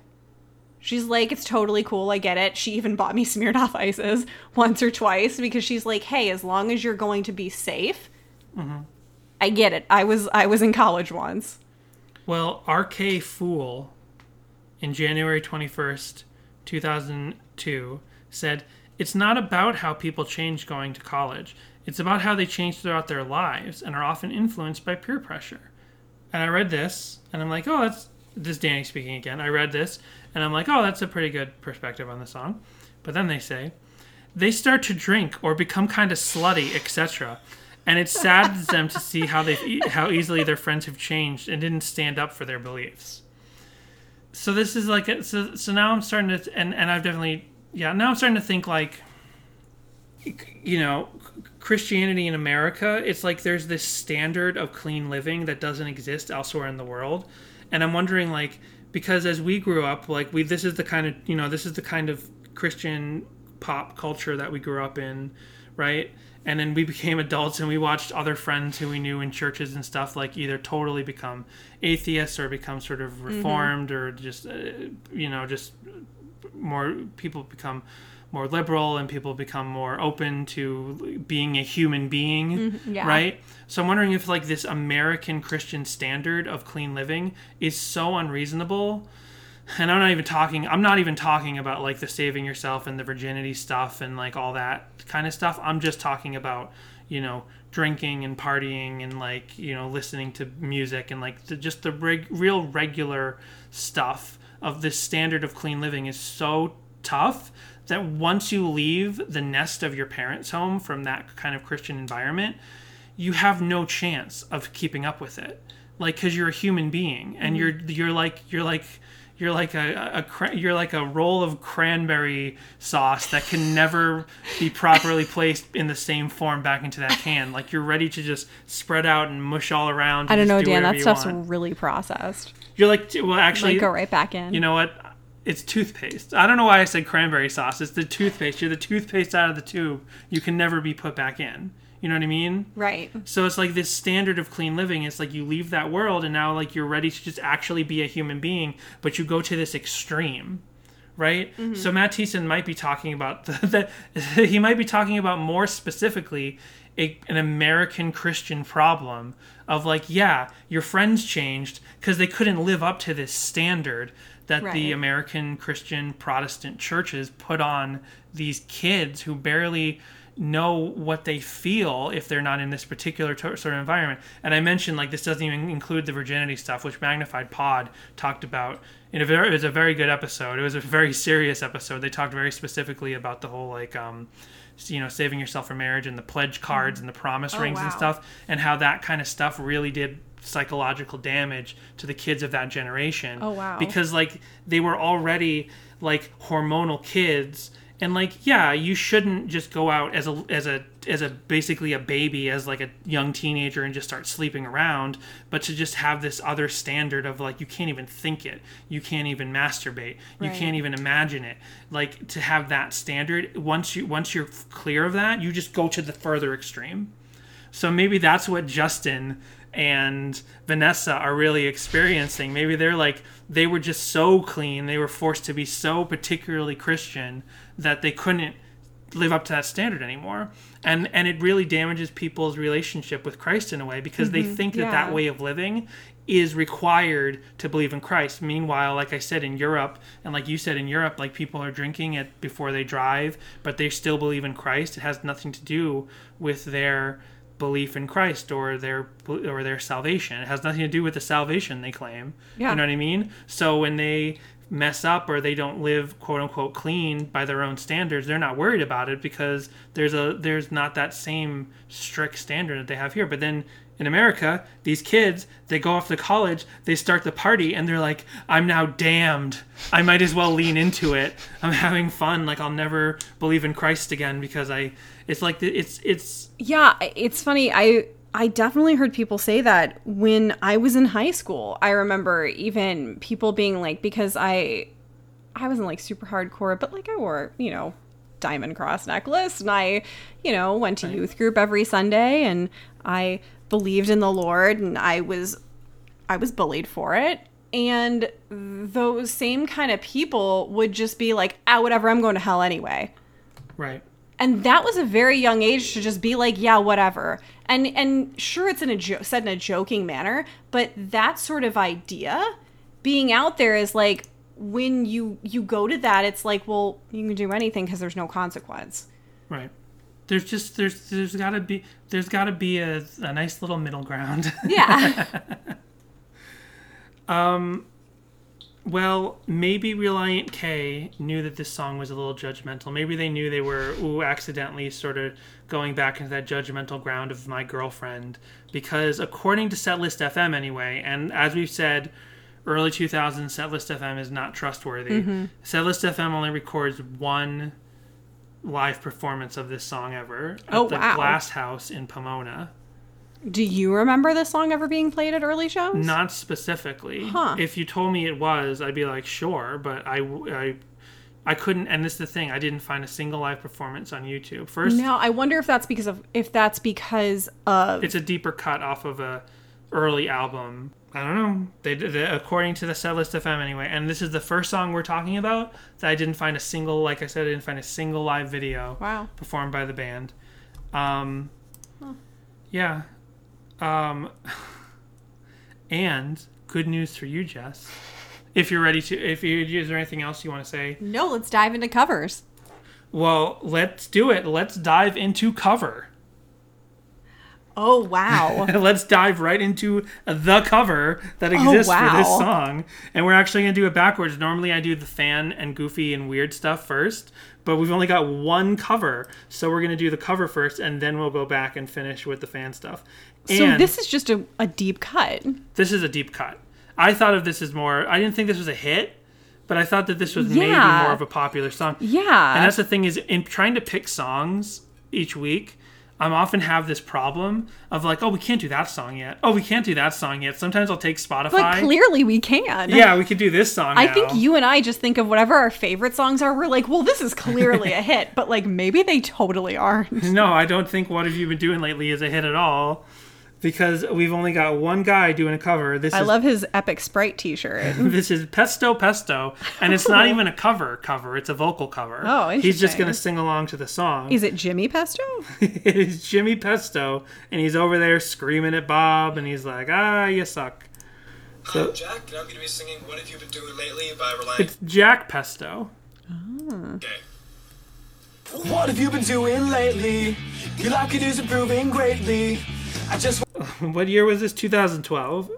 S1: She's like it's totally cool. I get it. She even bought me Smirnoff Ices once or twice because she's like hey as long as you're going to be safe mm-hmm. i get it. I was i was in college once
S2: Well, RK Fool in January 21st, 2002 said, It's not about how people change going to college. It's about how they change throughout their lives and are often influenced by peer pressure. And I read this and I'm like, oh, that's this is Danny speaking again. I read this and I'm like, oh, that's a pretty good perspective on the song. But then they say, they start to drink or become kind of slutty, etc. And it saddens them to see how they how easily their friends have changed and didn't stand up for their beliefs. So this is like so. So now I'm starting to and and I've definitely yeah now I'm starting to think like you know Christianity in America, it's like there's this standard of clean living that doesn't exist elsewhere in the world. And I'm wondering like because as we grew up, like we this is the kind of, you know, this is the kind of Christian pop culture that we grew up in, right? And then we became adults and we watched other friends who we knew in churches and stuff like either totally become atheists or become sort of reformed or just uh, you know, just more people become more liberal and people become more open to being a human being
S1: yeah.
S2: right? So i'm wondering if like this american christian standard of clean living is so unreasonable and i'm not even talking i'm not even talking about like the saving yourself and the virginity stuff and like all that kind of stuff i'm just talking about you know drinking and partying and like you know listening to music and like the, just the reg- real regular stuff of this standard of clean living is so tough that once you leave the nest of your parents' home from that kind of Christian environment, you have no chance of keeping up with it. Like, because you're a human being, and mm-hmm. you're you're like you're like you're like a, a you're like a roll of cranberry sauce that can never be properly placed in the same form back into that can. Like you're ready to just spread out and mush all around.
S1: I don't know,
S2: do
S1: Dan. That stuff's
S2: want.
S1: really processed.
S2: You're like, well, actually,
S1: Like, go right back in.
S2: you know what? It's toothpaste. I don't know why I said cranberry sauce. It's the toothpaste. You're the toothpaste out of the tube. You can never be put back in. You know what I mean?
S1: right.
S2: So it's like this standard of clean living. It's like you leave that world and now like you're ready to just actually be a human being, but you go to this extreme. Right? Mm-hmm. So Matt Thiessen might be talking about the, the he might be talking about more specifically a, an American Christian problem of like, yeah, your friends changed because they couldn't live up to this standard that the American Christian Protestant churches put on these kids who barely know what they feel if they're not in this particular sort of environment. And I mentioned like this doesn't even include the virginity stuff, which Magnified Pod talked about. In a very, it was a very good episode. It was a very serious episode. They talked very specifically about the whole like, um, you know, saving yourself for marriage and the pledge cards and the promise
S1: Oh,
S2: rings and stuff, and how that kind of stuff really did psychological damage to the kids of that generation.
S1: Oh, wow.
S2: Because like they were already like hormonal kids and like yeah you shouldn't just go out as a as a as a basically a baby as like a young teenager and just start sleeping around but to just have this other standard of like you can't even think it. You can't even masturbate. You
S1: Right.
S2: can't even imagine it. Like to have that standard once you once you're clear of that you just go to the further extreme. So maybe that's what Justin and Vanessa are really experiencing. Maybe they're like they were just so clean, they were forced to be so particularly Christian that they couldn't live up to that standard anymore. And and it really damages people's relationship with Christ in a way because they mm-hmm. think that
S1: yeah.
S2: that way of living is required to believe in Christ. Meanwhile, like I said in Europe, and like you said in Europe, like people are drinking it before they drive, but they still believe in Christ. It has nothing to do with their belief in Christ or their or their salvation. It has nothing to do with the salvation they claim.
S1: Yeah.
S2: You know what I mean? So when they mess up or they don't live quote unquote clean by their own standards, they're not worried about it because there's a there's not that same strict standard that they have here. But then in America, these kids, they go off to college, they start the party, and they're like, I'm now damned. I might as well lean into it. I'm having fun. Like, I'll never believe in Christ again because I, it's like, the- it's, it's,
S1: Yeah, it's funny. I I definitely heard people say that when I was in high school. I remember even people being like because I I wasn't like super hardcore, but like I wore, you know, diamond cross necklace and I, you know, went to youth group every Sunday and I believed in the Lord and I was I was bullied for it. And those same kind of people would just be like, ah, whatever, I'm going to hell anyway
S2: right.
S1: And that was a very young age to just be like yeah whatever and and sure it's in a jo- said in a joking manner but that sort of idea being out there is like when you you go to that it's like well you can do anything because there's no consequence
S2: Right. There's just there's there's gotta be there's gotta be a, a nice little middle ground.
S1: yeah um,
S2: well, maybe Relient K knew that this song was a little judgmental. Maybe they knew they were ooh accidentally sort of going back into that judgmental ground of my girlfriend because according to Setlist FM anyway, and as we've said, early 2000s Setlist FM is not trustworthy. Mm-hmm. Setlist FM only records one live performance of this song ever at
S1: Oh,
S2: the
S1: wow.
S2: Glass House in Pomona.
S1: Do you remember this song ever being played at early shows?
S2: Not specifically.
S1: Huh.
S2: If you told me it was, I'd be like, sure, but I, I, I couldn't. And this is the thing: I didn't find a single live performance on YouTube. First,
S1: No, I wonder if that's because of if that's because of
S2: it's a deeper cut off of a early album. I don't know. They, they according to the Setlist FM anyway, and this is the first song we're talking about that I didn't find a single. Like I said, I didn't find a single live video
S1: wow.
S2: performed by the band. Um, yeah. Um, and good news for you, Jess. If you're ready to, if you is there anything else you want to say?
S1: No, let's dive into covers.
S2: Well, let's do it. Let's dive into cover.
S1: Oh wow.
S2: Let's dive right into the cover that exists for this song. And we're actually going to do it backwards. Normally I do the fan and goofy and weird stuff first, but we've only got one cover. So we're going to do the cover first and then we'll go back and finish with the fan stuff.
S1: So this is just a, a deep cut.
S2: this is a deep cut. I thought of this as more I didn't think this was a hit, but I thought that this was maybe more of a popular song.
S1: Yeah.
S2: And that's the thing is in trying to pick songs each week, I'm often have this problem of like, oh, we can't do that song yet. Oh, we can't do that song yet. Sometimes I'll take Spotify.
S1: but clearly we can.
S2: yeah, we could do this song.
S1: I
S2: now.
S1: think you and I just think of whatever our favorite songs are. We're like, well, this is clearly a hit, but like maybe they totally aren't.
S2: No, I don't think what have you been doing lately is a hit at all, because we've only got one guy doing a cover. This
S1: I
S2: is
S1: love his Epic Sprite T-shirt.
S2: this is Pesto Pesto, and it's not even a cover cover; it's a vocal cover.
S1: Oh, interesting.
S2: He's just gonna sing along to the song.
S1: Is it Jimmy Pesto?
S2: it is Jimmy Pesto, and he's over there screaming at Bob, and he's like, "Ah, you suck."
S5: Hi, I'm Jack, and I'm going to be singing What Have You Been Doing Lately by Relient
S2: It's Jack Pesto.
S5: K.
S3: What have you been doing lately? Your life could use improving greatly. I just
S2: What year was this? 2012,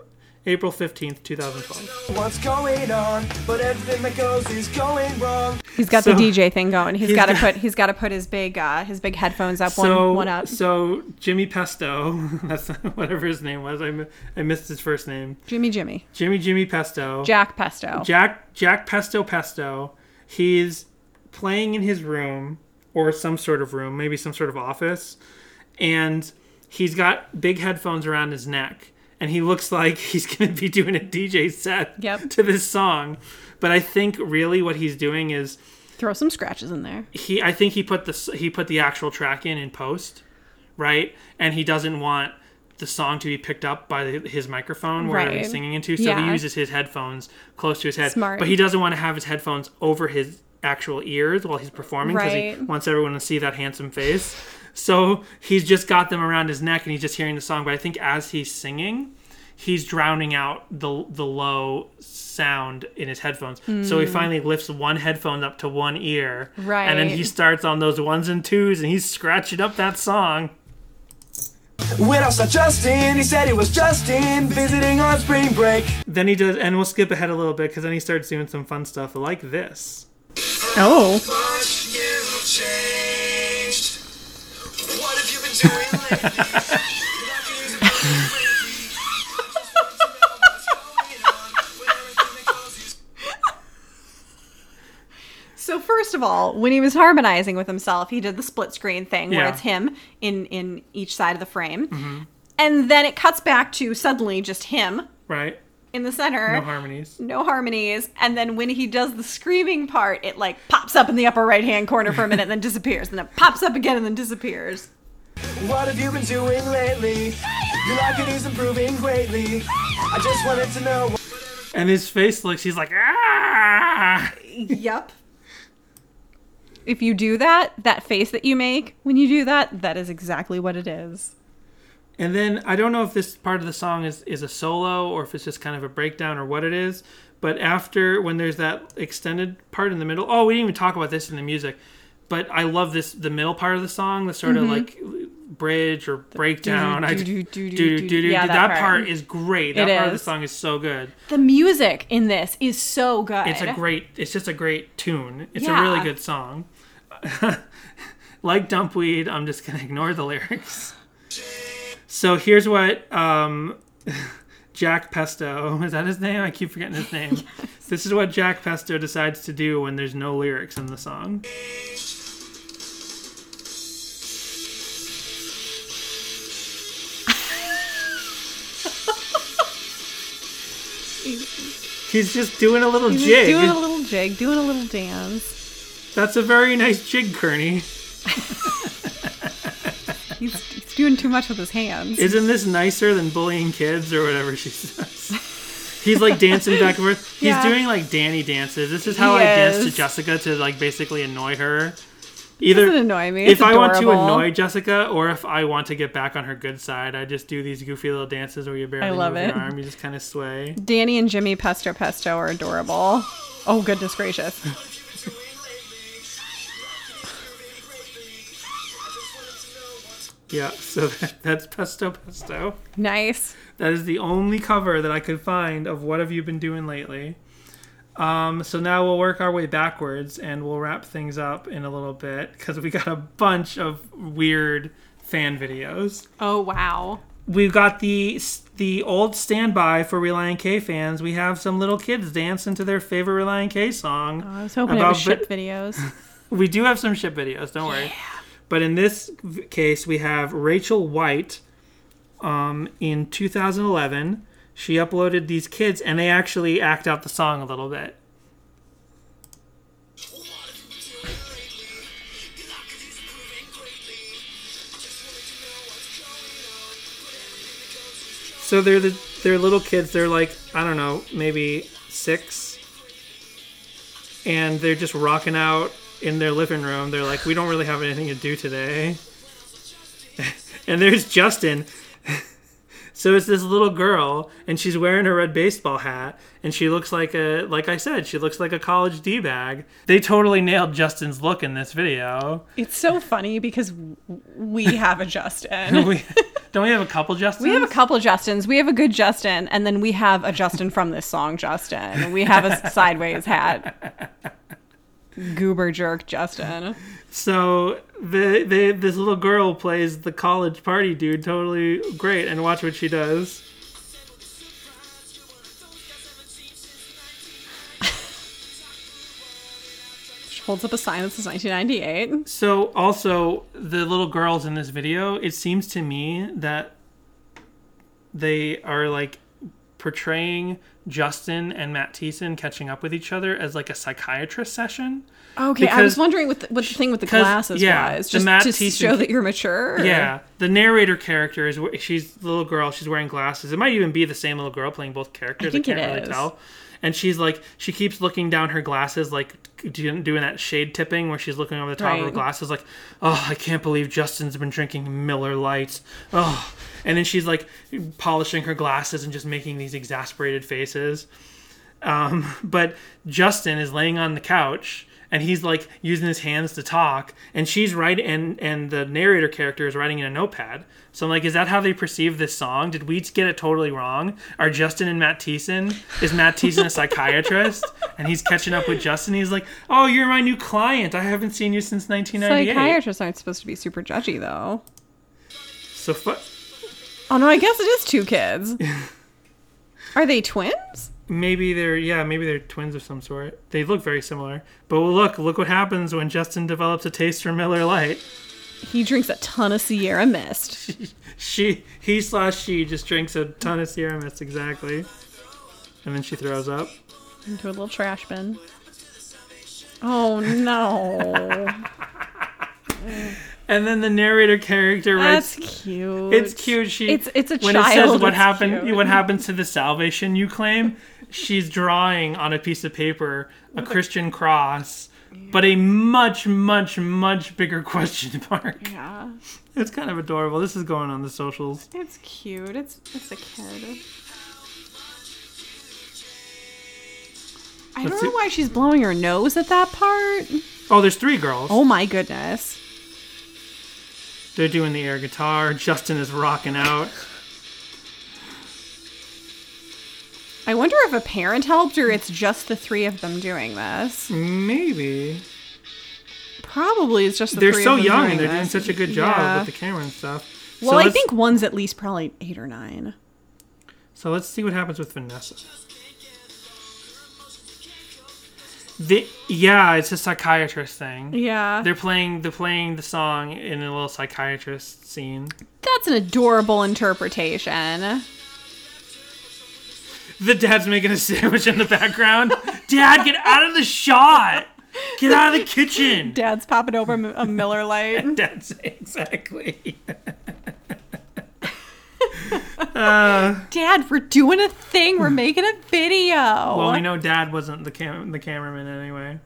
S2: April 15th, 2012.
S3: what's going on, but everything that goes is going wrong.
S1: He's got
S2: So-
S1: the DJ thing going. He's
S2: He's
S1: got to
S2: got-
S1: put he's got to put his big uh, his big headphones up
S2: So,
S1: one one up.
S2: so Jimmy Pesto, that's whatever his name was. I, I missed his first name.
S1: Jimmy Jimmy
S2: Jimmy Jimmy Pesto.
S1: Jack Pesto.
S2: Jack Jack Pesto Pesto. He's playing in his room or some sort of room, maybe some sort of office, and he's got big headphones around his neck, and he looks like he's going to be doing a DJ set
S1: Yep.
S2: to this song. But I think really what he's doing is
S1: Throw some scratches in there.
S2: he I think he put the he put the actual track in in post, right? And he doesn't want the song to be picked up by the, his microphone where
S1: Right.
S2: he's singing into, so
S1: Yeah.
S2: he uses his headphones close to his head.
S1: Smart.
S2: But he doesn't want to have his headphones over his actual ears while he's performing because he wants everyone to see that handsome face. So he's just got them around his neck and he's just hearing the song. But I think as he's singing, he's drowning out the the low sound in his headphones. So he finally lifts one headphone up to one ear, and then he
S1: Hmm.
S2: Starts on those ones and twos, and he's scratching up that song.
S3: When I saw Justin, he said he was Justin, visiting on spring break.
S2: Then he does, and we'll skip ahead a little bit because then he starts doing some fun stuff like this.
S1: Oh, so first of all, when he was harmonizing with himself, he did the split screen thing where
S2: Yeah.
S1: it's him in in each side of the frame, mm-hmm. and then it cuts back to suddenly just him
S2: Right?
S1: in the center.
S2: No harmonies.
S1: no harmonies and then when he does the screaming part it like pops up in the upper right hand corner for a minute and then disappears and then pops up again and then disappears
S3: What have you been doing lately? Your life could use improving greatly. I just wanted to know.
S2: And his face looks, he's like, ah!
S1: yep if you do that that face that you make when you do that that is exactly what it is
S2: And then I don't know if this part of the song is, is a solo or if it's just kind of a breakdown or what it is. But after, when there's that extended part in the middle, oh, we didn't even talk about this in the music. But I love this, the middle part of the song, the sort of like bridge or breakdown. I-.
S1: Yeah, that
S2: that
S1: part.
S2: is great. That
S1: It
S2: part of the song is so good.
S1: the music in this is so good
S2: It's a great. It's just a great tune. It's a really good song. like Dumpweed, I'm just gonna ignore the lyrics. So here's what um, Jack Pesto is that his name? I keep forgetting his name. This is what Jack Pesto decides to do when there's no lyrics in the song. He's just doing a little
S1: He's
S2: jig.
S1: doing a little jig, doing a little dance.
S2: That's a very nice jig, Kearney.
S1: He's, he's doing too much with his hands.
S2: Isn't this nicer than bullying kids or whatever she says? He's like dancing back and forth. He's
S1: Yeah.
S2: doing like Danny dances. This is how
S1: He
S2: I dance to. Jessica to like basically annoy her.
S1: Doesn't
S2: Either
S1: annoy me.
S2: if
S1: It's
S2: I want to annoy Jessica or if I want to get back on her good side, I just do these goofy little dances where you barely
S1: I love
S2: move
S1: it.
S2: your arm. You just kind of sway.
S1: Danny and Jimmy Pesto Pesto are adorable. Oh goodness gracious!
S2: Yeah, so that, that's Pesto Pesto.
S1: Nice.
S2: That is the only cover that I could find of what have you been doing lately. Um, so now we'll work our way backwards and we'll wrap things up in a little bit because we got a bunch of weird fan videos.
S1: Oh wow.
S2: We've got the the old standby for Relient K fans. We have some little kids dancing to their favorite Relient K song.
S1: I was hoping it was ship
S2: vi-
S1: videos.
S2: We do have some ship videos, don't worry. Yeah. But in this case, we have Rachel White. Um, in 2011, she uploaded these kids, and they actually act out the song a little bit. So they're the they're little kids. They're like I don't know, maybe six, and they're just rocking out in their living room. They're like, we don't really have anything to do today. and there's Justin. so it's this little girl, and she's wearing a red baseball hat, and she looks like a, like I said, she looks like a college d bag. They totally nailed Justin's look in this video.
S1: It's so funny because we have a Justin.
S2: We, don't we have a couple Justins?
S1: We have a couple Justins. We have a good Justin, and then we have a Justin from this song, Justin. We have a sideways hat. Goober jerk Justin.
S2: So the, the this little girl plays the college party dude totally great, and watch what she does.
S1: She holds up a sign that says 1998.
S2: So also the little girls in this video, it seems to me that they are like portraying Justin and Matt Thiessen catching up with each other as like a psychiatrist session.
S1: Okay, I was wondering what the, what the thing with the glasses
S2: yeah,
S1: was. Just
S2: Matt
S1: to
S2: Thiessen-
S1: show that you're mature?
S2: Yeah, the narrator character is she's the little girl. She's wearing glasses. It might even be the same little girl playing both characters. I,
S1: think it
S2: can't really
S1: is.
S2: tell. And she's like, she keeps looking down her glasses, like doing, that shade tipping where she's looking over the top of her glasses, like, oh, I can't believe Justin's been drinking Miller Lites. Oh, and then she's like polishing her glasses and just making these exasperated faces. Um, but Justin is laying on the couch and he's like using his hands to talk and she's writing and and the narrator character is writing in a notepad so i'm like is that how they perceive this song did we get it totally wrong are justin and matt Thiessen? is matt Thiessen a psychiatrist and he's catching up with justin he's like oh you're my new client i haven't seen you since 1998
S1: Psychiatrists aren't supposed to be super judgy, though.
S2: so fu-
S1: Oh no, I guess it is two kids. Are they twins?
S2: Maybe they're yeah maybe they're twins of some sort they look very similar but look look what happens when justin develops a taste for miller Lite.
S1: He drinks a ton of Sierra Mist.
S2: she he slash she just drinks a ton of Sierra Mist exactly, and then she throws up.
S1: into a little trash bin. Oh no.
S2: And then the narrator character
S1: That's
S2: writes.
S1: cute.
S2: It's cute. She
S1: It's it's a
S2: when
S1: child.
S2: it says what happened,
S1: cute.
S2: what happens to the salvation you claim. She's drawing on a piece of paper a Christian cross, but a much, much, much bigger question mark.
S1: Yeah.
S2: It's kind of adorable. This is going on the socials.
S1: It's cute. It's it's a kid. I
S2: Let's
S1: don't
S2: see-
S1: know why she's blowing her nose at that part.
S2: Oh, there's three girls.
S1: Oh my goodness.
S2: They're doing the air guitar. Justin is rocking out.
S1: I wonder if a parent helped or it's just the three of them doing this.
S2: Maybe.
S1: Probably it's just the
S2: they're
S1: three
S2: so
S1: of them
S2: young and they're doing such a good job
S1: Yeah.
S2: with the camera and stuff.
S1: Well,
S2: so
S1: I think one's at least probably eight or nine.
S2: so. Let's see what happens with Vanessa. The, yeah, it's a psychiatrist thing.
S1: Yeah.
S2: They're playing they're playing the song in a little psychiatrist scene.
S1: That's an adorable interpretation.
S2: The dad's making a sandwich in the background. Dad, get out of the shot. Get out of the kitchen.
S1: Dad's popping over a Miller Lite.
S2: Dad's exactly.
S1: Dad, we're doing a thing. We're making a video.
S2: Well, we know Dad wasn't the cam- the cameraman anyway.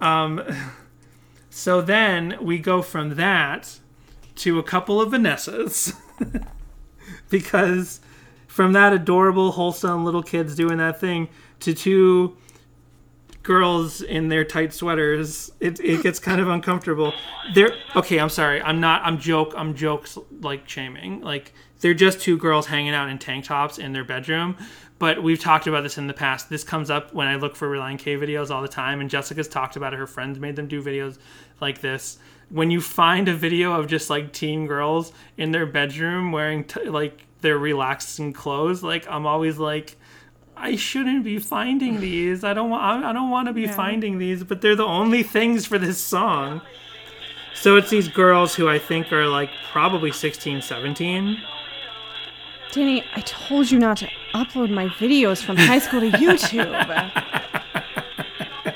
S2: Um, so then we go from that to a couple of Vanessas because from that adorable, wholesome little kids doing that thing to two girls in their tight sweaters, it, it gets kind of uncomfortable. They're okay. I'm sorry. I'm not. I'm joke. I'm jokes like shaming. Like they're just two girls hanging out in tank tops in their bedroom. But we've talked about this in the past. This comes up when I look for Relient K videos all the time, and Jessica's talked about it. Her friends made them do videos like this. When you find a video of just like teen girls in their bedroom wearing t- like their relaxing clothes, like I'm always like, I shouldn't be finding these. I don't want. I don't want to be finding these, but they're the only things for this song. So it's these girls who I think are like probably 16, 17.
S1: Danny, I told you not to upload my videos from high school to YouTube.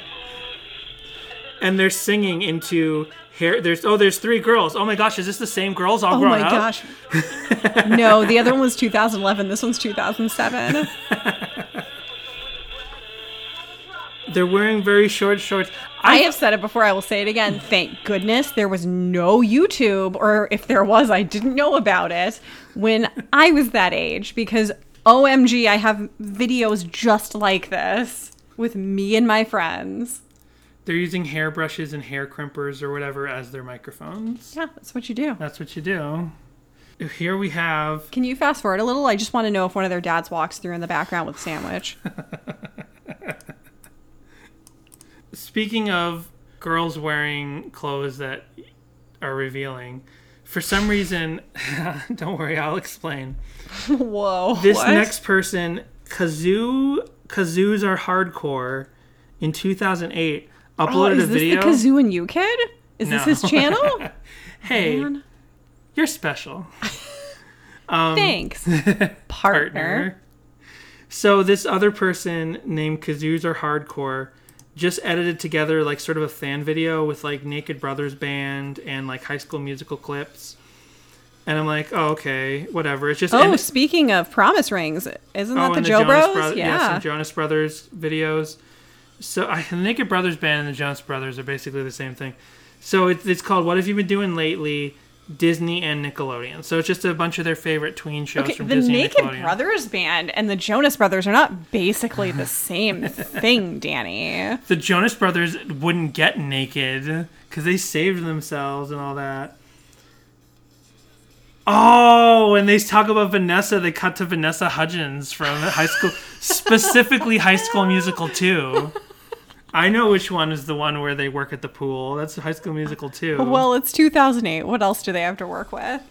S2: and they're singing into hair. There's oh, there's three girls. Oh my gosh, is this the same girls all
S1: oh
S2: grown
S1: my
S2: up?
S1: gosh. no, the other one was 2011. This one's 2007.
S2: They're wearing very short shorts.
S1: I have said it before. I will say it again. Thank goodness there was no YouTube, or if there was, I didn't know about it when I was that age because OMG, I have videos just like this with me and my friends.
S2: They're using hairbrushes and hair crimpers or whatever as their microphones.
S1: Yeah, that's what you do.
S2: That's what you do. Here we have
S1: Can you fast forward a little? I just want to know if one of their dads walks through in the background with a sandwich.
S2: Speaking of girls wearing clothes that are revealing, for some reason, don't worry, I'll explain.
S1: Whoa.
S2: This
S1: what?
S2: next person, Kazoo, Kazoos are hardcore, in 2008,
S1: Oh,
S2: uploaded
S1: is this the Kazoo and You Kid? Is
S2: No.
S1: this his channel?
S2: hey,
S1: Man.
S2: you're special,
S1: Thanks, partner.
S2: partner. So this other person named Kazoos are hardcore just edited together like sort of a fan video with like Naked Brothers band and like High School Musical clips. And I'm like, oh, okay, whatever. It's just
S1: Oh,
S2: and-
S1: speaking of promise rings, isn't oh, that
S2: Oh,
S1: the Joe
S2: Jonas
S1: Bros?
S2: Brothers,
S1: yeah.
S2: some Jonas Brothers videos. So I, the Naked Brothers band and the Jonas Brothers are basically the same thing. So it's, it's called "What Have You Been Doing Lately?" Disney and Nickelodeon. So it's just a bunch of their favorite tween shows
S1: Okay,
S2: from
S1: the
S2: Disney
S1: Naked
S2: Nickelodeon.
S1: Brothers band and the Jonas Brothers are not basically the same thing, Danny.
S2: The Jonas Brothers wouldn't get naked because they saved themselves and all that. Oh, and they talk about Vanessa. They cut to Vanessa Hudgens from High School, specifically High School Musical 2. I know which one is the one where they work at the pool. That's High School Musical too.
S1: Well, it's 2008. What else do they have to work with?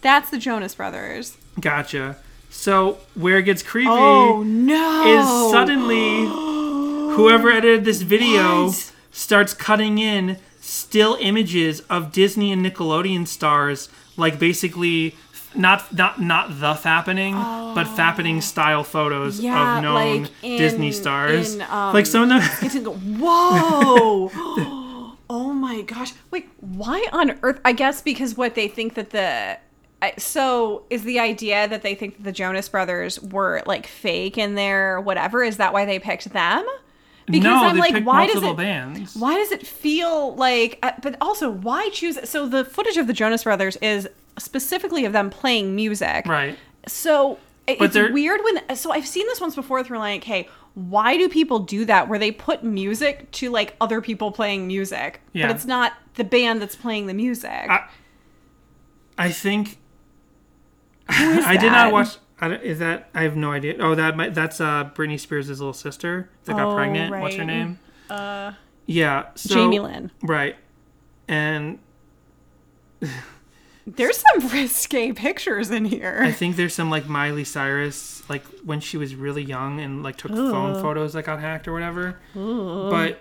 S1: That's the Jonas Brothers.
S2: gotcha. So, where it gets creepy
S1: Oh no!
S2: is suddenly whoever edited this video
S1: What?
S2: starts cutting in still images of Disney and Nickelodeon stars, like basically not not not the fappening, but fappening style photos
S1: Oh. Yeah,
S2: of known
S1: like in-
S2: Disney stars.
S1: in, um,
S2: like some of them.
S1: It's gonna Whoa! oh my gosh! Wait, why on earth? I guess because what they think that the so is the idea that they think that the Jonas Brothers were like fake in their whatever. Is that why they picked them? Because
S2: no,
S1: I'm
S2: they
S1: like, why does it?
S2: bands.
S1: Why does it feel like? Uh, but also, why choose? So the footage of the Jonas Brothers is specifically of them playing music,
S2: Right.
S1: so
S2: But
S1: it's
S2: they're-
S1: weird when. So I've seen this once before with Relient K. Why do people do that? Where they put music to like other people playing music,
S2: Yeah.
S1: but it's not the band that's playing the music.
S2: I- I think I did not watch. I Is that I have no idea. Oh, that might, that's uh Britney Spears' little sister that got
S1: Oh,
S2: pregnant. What's her name? Uh, yeah, so,
S1: Jamie Lynn.
S2: Right, and
S1: There's some risque pictures in here.
S2: I think there's some like Miley Cyrus, like when she was really young and like took phone photos that got hacked or whatever. But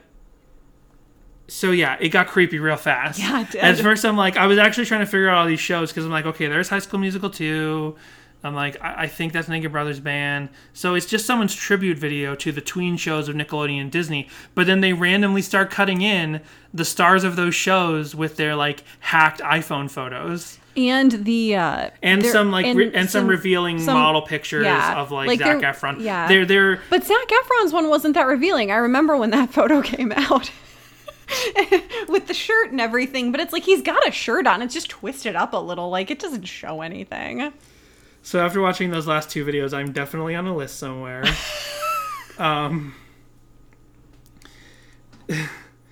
S2: so yeah, it got creepy real fast.
S1: Yeah, it did.
S2: At first, I'm like, I was actually trying to figure out all these shows because I'm like, okay, there's High School Musical two, I'm like, I, I think that's Naked Brothers Band. So it's just someone's tribute video to the tween shows of Nickelodeon and Disney. But then they randomly start cutting in the stars of those shows with their like hacked iPhone photos
S1: and the uh
S2: and
S1: there-
S2: some like re- and, some, revealing
S1: some-
S2: model pictures
S1: yeah,
S2: of like,
S1: like
S2: Zac Efron.
S1: yeah.
S2: they're they're
S1: But Zac Efron's one wasn't that revealing. I remember when that photo came out. With the shirt and everything, but it's like he's got a shirt on. It's just twisted up a little. Like it doesn't show anything.
S2: So after watching those last two videos, I'm definitely on a list somewhere. um,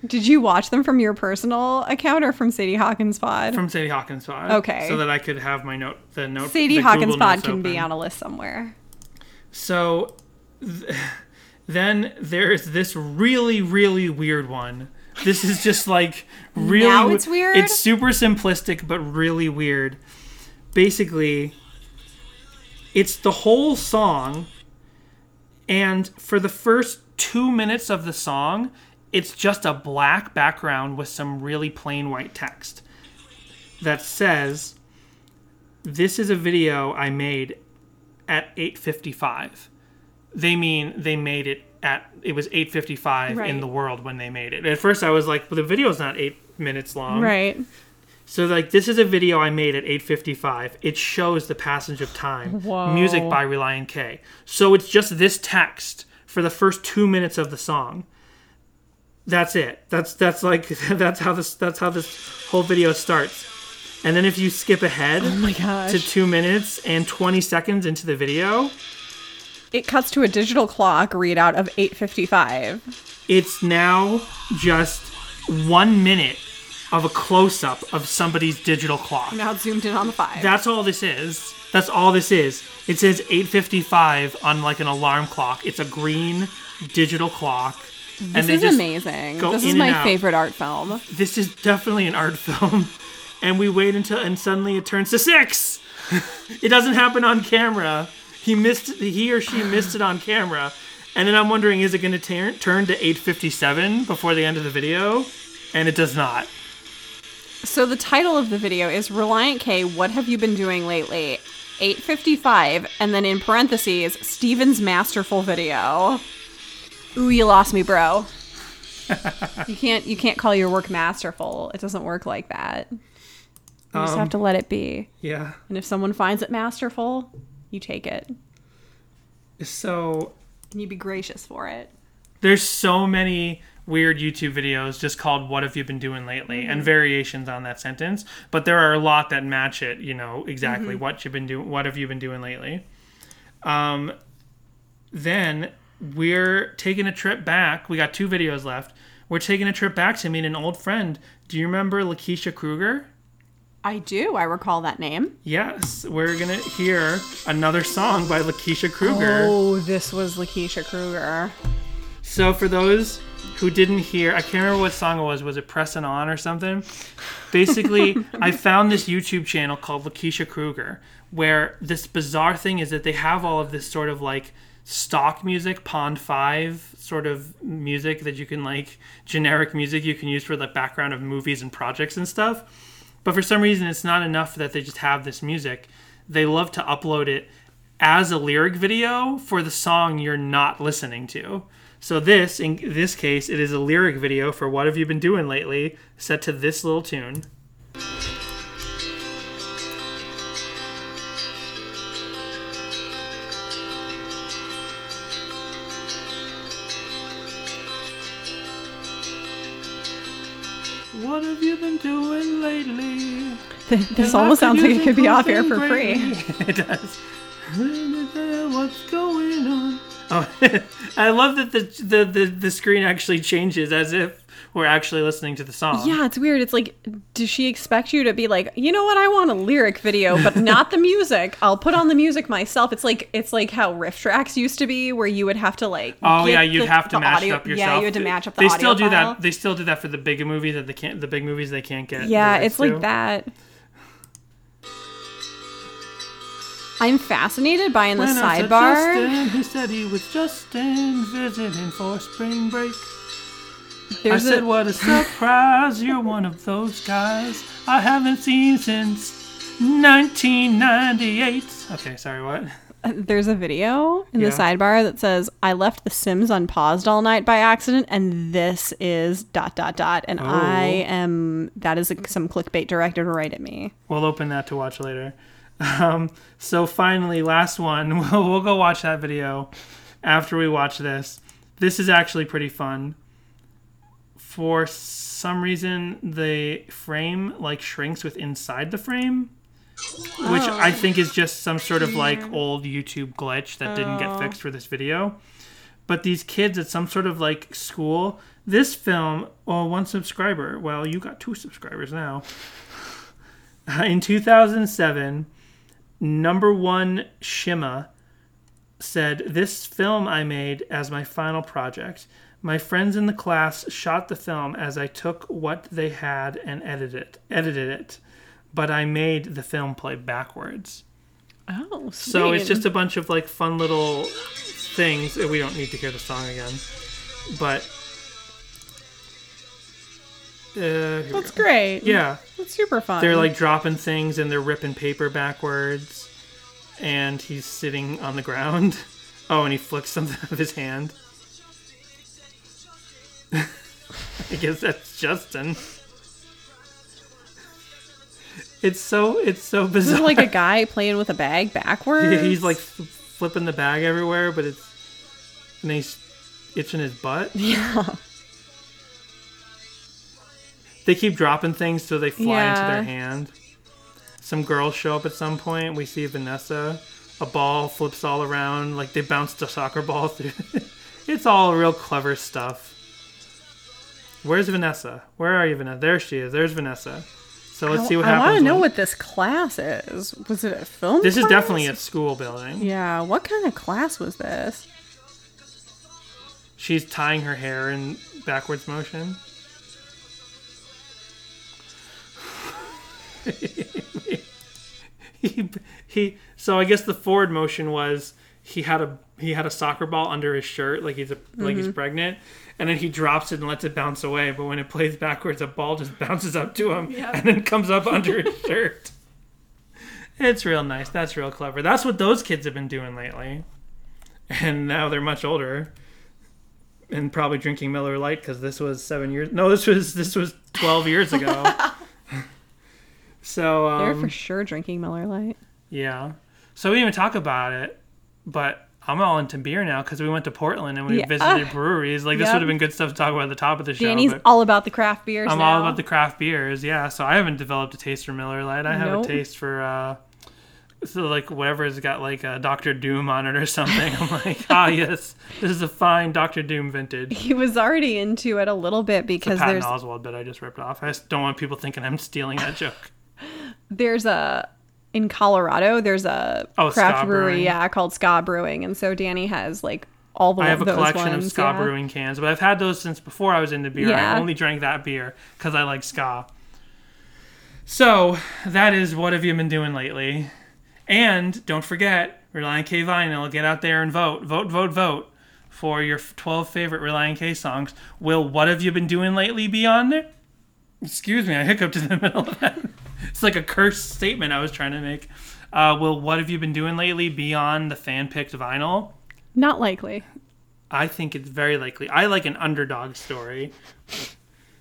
S1: Did you watch them from your personal account or from Sadie Hawkins Pod?
S2: from Sadie Hawkins Pod.
S1: Okay.
S2: So that I could have my note, the note.
S1: Sadie
S2: the
S1: Hawkins Pod can be on a list somewhere.
S2: So th- then there's this really, really weird one. This is just like really.
S1: Now it's weird?
S2: It's super simplistic, but really weird. Basically, it's the whole song, and for the first two minutes of the song, it's just a black background with some really plain white text that says, "This is a video I made at 8:55." They mean they made it at it was 8:55 in the world when they made it. At first, I was like, "Well, the video's not eight minutes long."
S1: Right.
S2: So like this is a video I made at 8:55. It shows the passage of time.
S1: Whoa.
S2: Music by Relient K. So it's just this text for the first 2 minutes of the song. That's it. That's that's like that's how this that's how this whole video starts. And then if you skip ahead
S1: Oh
S2: to 2 minutes and 20 seconds into the video,
S1: it cuts to a digital clock readout of 8:55.
S2: it's now just 1 minute of a close up of somebody's digital clock.
S1: Now it's zoomed in on the 5.
S2: That's all this is. That's all this is. It says 8:55 on like an alarm clock. It's a green digital clock.
S1: this is amazing.
S2: go
S1: This is my favorite art film.
S2: This is definitely an art film. And we wait until and suddenly it turns to 6. it doesn't happen on camera. He missed he or she missed it on camera. And then I'm wondering is it going to turn turn to 8:57 before the end of the video? And it does not.
S1: So the title of the video is Relient K, what have you been doing lately? 855 and then in parentheses Steven's masterful video. Ooh, you lost me, bro. you can't you can't call your work masterful. It doesn't work like that. You just
S2: Um,
S1: have to let it be.
S2: Yeah.
S1: And if someone finds it masterful, you take it.
S2: So
S1: And you be gracious for it.
S2: there's so many weird YouTube videos just called "What have you been doing lately?" and variations on that sentence. But there are a lot that match it. You know exactly what you've been doing. What have you been doing lately? Um, then we're taking a trip back. We got two videos left. We're taking a trip back to meet an old friend. Do you remember Lakeisha Kruger?
S1: I do. I recall that name.
S2: Yes, we're gonna hear another song by Lakeisha Kruger.
S1: Oh, this was Lakeisha Kruger.
S2: So for those who didn't hear, I can't remember what song it was. Was it "Pressing On" or something? Basically, I found this YouTube channel called Lakeisha Kruger, where this bizarre thing is that they have all of this sort of like stock music, Pond Five sort of music that you can like generic music you can use for the background of movies and projects and stuff. But for some reason, it's not enough that they just have this music. They love to upload it as a lyric video for the song you're not listening to. So this, in this case, it is a lyric video for "What Have You Been Doing Lately," set to this little tune. What have you been doing lately?
S1: This almost sounds like it could be off air for free.
S2: it does. What's going on? Oh, I love that the, the the the screen actually changes as if we're actually listening to the song.
S1: Yeah, it's weird. It's like, does she expect you to be like, you know what? I want a lyric video, but not the music. I'll put on the music myself. It's like it's like how RiffTrax used to be, where you would have to like.
S2: Oh yeah, you'd
S1: the-
S2: have to match
S1: audio-
S2: up yourself.
S1: Yeah, you had to match up the
S2: They
S1: audio
S2: still do
S1: file.
S2: that. They still do that for the big movies that they can't. The big movies they can't get.
S1: Yeah, it's like that. I'm fascinated by in the
S2: When
S1: sidebar.
S2: Justin, he said he was Justin visiting for spring break.
S1: There's
S2: I said,
S1: a,
S2: "What a surprise! You're one of those guys I haven't seen since 1998. Okay, sorry, what?
S1: There's a video in
S2: Yeah.
S1: the sidebar that says, I left The Sims unpaused all night by accident, and this is dot dot dot. And I oh. am, that is some clickbait directed right at me.
S2: We'll open that to watch later. Um, so finally, last one. We'll, we'll go watch that video after we watch this. This is actually pretty fun. For some reason, the frame like shrinks with inside the frame, which I think is just some sort of like old YouTube glitch that didn't get fixed for this video. But these kids at some sort of like school, this film, oh, one subscriber. Well, you got two subscribers now. In 2007, number one Shima said, This film I made as my final project. My friends in the class shot the film as I took what they had and edited it, edited it, but I made the film play backwards.
S1: Oh,
S2: So it's just a bunch of like fun little things. We don't need to hear the song again, but uh,
S1: That's great.
S2: Yeah,
S1: That's super fun.
S2: they're like dropping things and they're ripping paper backwards, and he's sitting on the ground. Oh, and he flicks something out of his hand. I guess that's Justin. It's so it's so
S1: This is
S2: bizarre.
S1: like a guy playing with a bag backwards.
S2: He's like f- flipping the bag everywhere, but it's and he's itching his butt.
S1: yeah.
S2: They keep dropping things so they fly into their hand. Some girls show up at some point. We see Vanessa. A ball flips all around, like they bounced a soccer ball through. it's all real clever stuff. Where's Vanessa? Where are you, Vanessa? There she is. There's Vanessa. So let's see what
S1: I
S2: happens.
S1: I want to know
S2: when-
S1: what this class is. Was it a film?
S2: This is definitely a school building.
S1: Yeah. What kind of class was this?
S2: She's tying her hair in backwards motion. he, he so I guess the forward motion was he had a he had a soccer ball under his shirt like he's a like he's mm-hmm. pregnant and then he drops it and lets it bounce away but when it plays backwards a ball just bounces up to him and then comes up under his shirt. It's real nice. That's real clever. That's what those kids have been doing lately. And now they're much older and probably drinking Miller Lite because this was seven years. No, this was this was twelve years ago. So
S1: They're
S2: um,
S1: for sure drinking Miller Lite.
S2: yeah, so we didn't even talk about it, but I'm all into beer now because we went to Portland and we
S1: Yeah.
S2: visited breweries. Like this would have been good stuff to talk about at the top of the show.
S1: Danny's all about the craft beers.
S2: I'm
S1: now.
S2: all about the craft beers. Yeah, so I haven't developed a taste for Miller Lite. I have a taste for. uh so like whatever's got like a Doctor Doom on it or something. I'm like, ah yes, this is a fine Doctor Doom vintage.
S1: He was already into it a little bit because
S2: Patton
S1: there's
S2: Oswald bit I just ripped off. I just don't want people thinking I'm stealing that joke.
S1: There's a in Colorado there's a
S2: Oh,
S1: craft brewery
S2: Brewing.
S1: yeah called Ska Brewing and so Danny has like all the
S2: I have a collection of
S1: ones,
S2: ska
S1: yeah.
S2: brewing cans, but I've had those since before I was into beer.
S1: Yeah.
S2: I only drank that beer because I like ska. So that is what have you been doing lately? And don't forget, Relient K Vinyl, get out there and vote. Vote, vote, vote for your 12 favorite Relient K songs. Will What Have You Been Doing Lately be on there? Excuse me, I hiccuped in the middle of that. It's like a cursed statement I was trying to make. Uh, will What Have You Been Doing Lately beyond the fan picked vinyl?
S1: Not likely.
S2: I think it's very likely. I like an underdog story.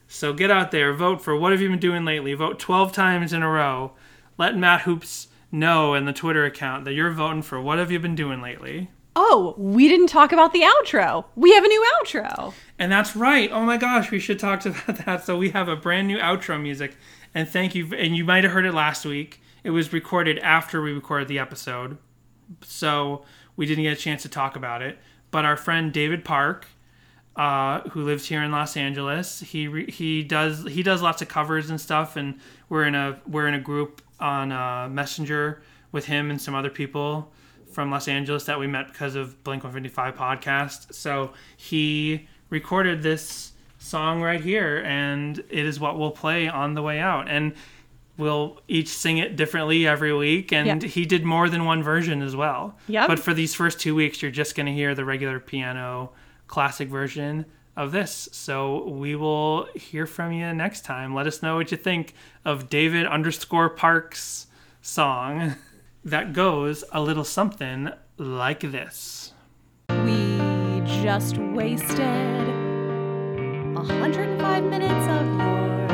S2: So get out there, vote for what have you been doing lately? Vote 12 times in a row. Let Matt Hoops know in the Twitter account that you're voting for what have you been doing lately.
S1: Oh, we didn't talk about the outro. We have a new outro.
S2: And that's right. Oh my gosh, we should talk about that. So we have a brand new outro music. And thank you. And you might have heard it last week. It was recorded after we recorded the episode. So we didn't get a chance to talk about it. But our friend David Park, uh, who lives here in Los Angeles, he he does he does lots of covers and stuff. And we're in a we're in a group on uh, Messenger with him and some other people from Los Angeles that we met because of Blink 155 podcast. So he recorded this song right here, and it is what we'll play on the way out. And we'll each sing it differently every week. And
S1: Yeah.
S2: he did more than one version as well.
S1: Yep.
S2: But for these first two weeks, you're just going to hear the regular piano classic version of this. So we will hear from you next time. Let us know what you think of David underscore Parks song that goes a little something like this.
S1: We just wasted 105 minutes of your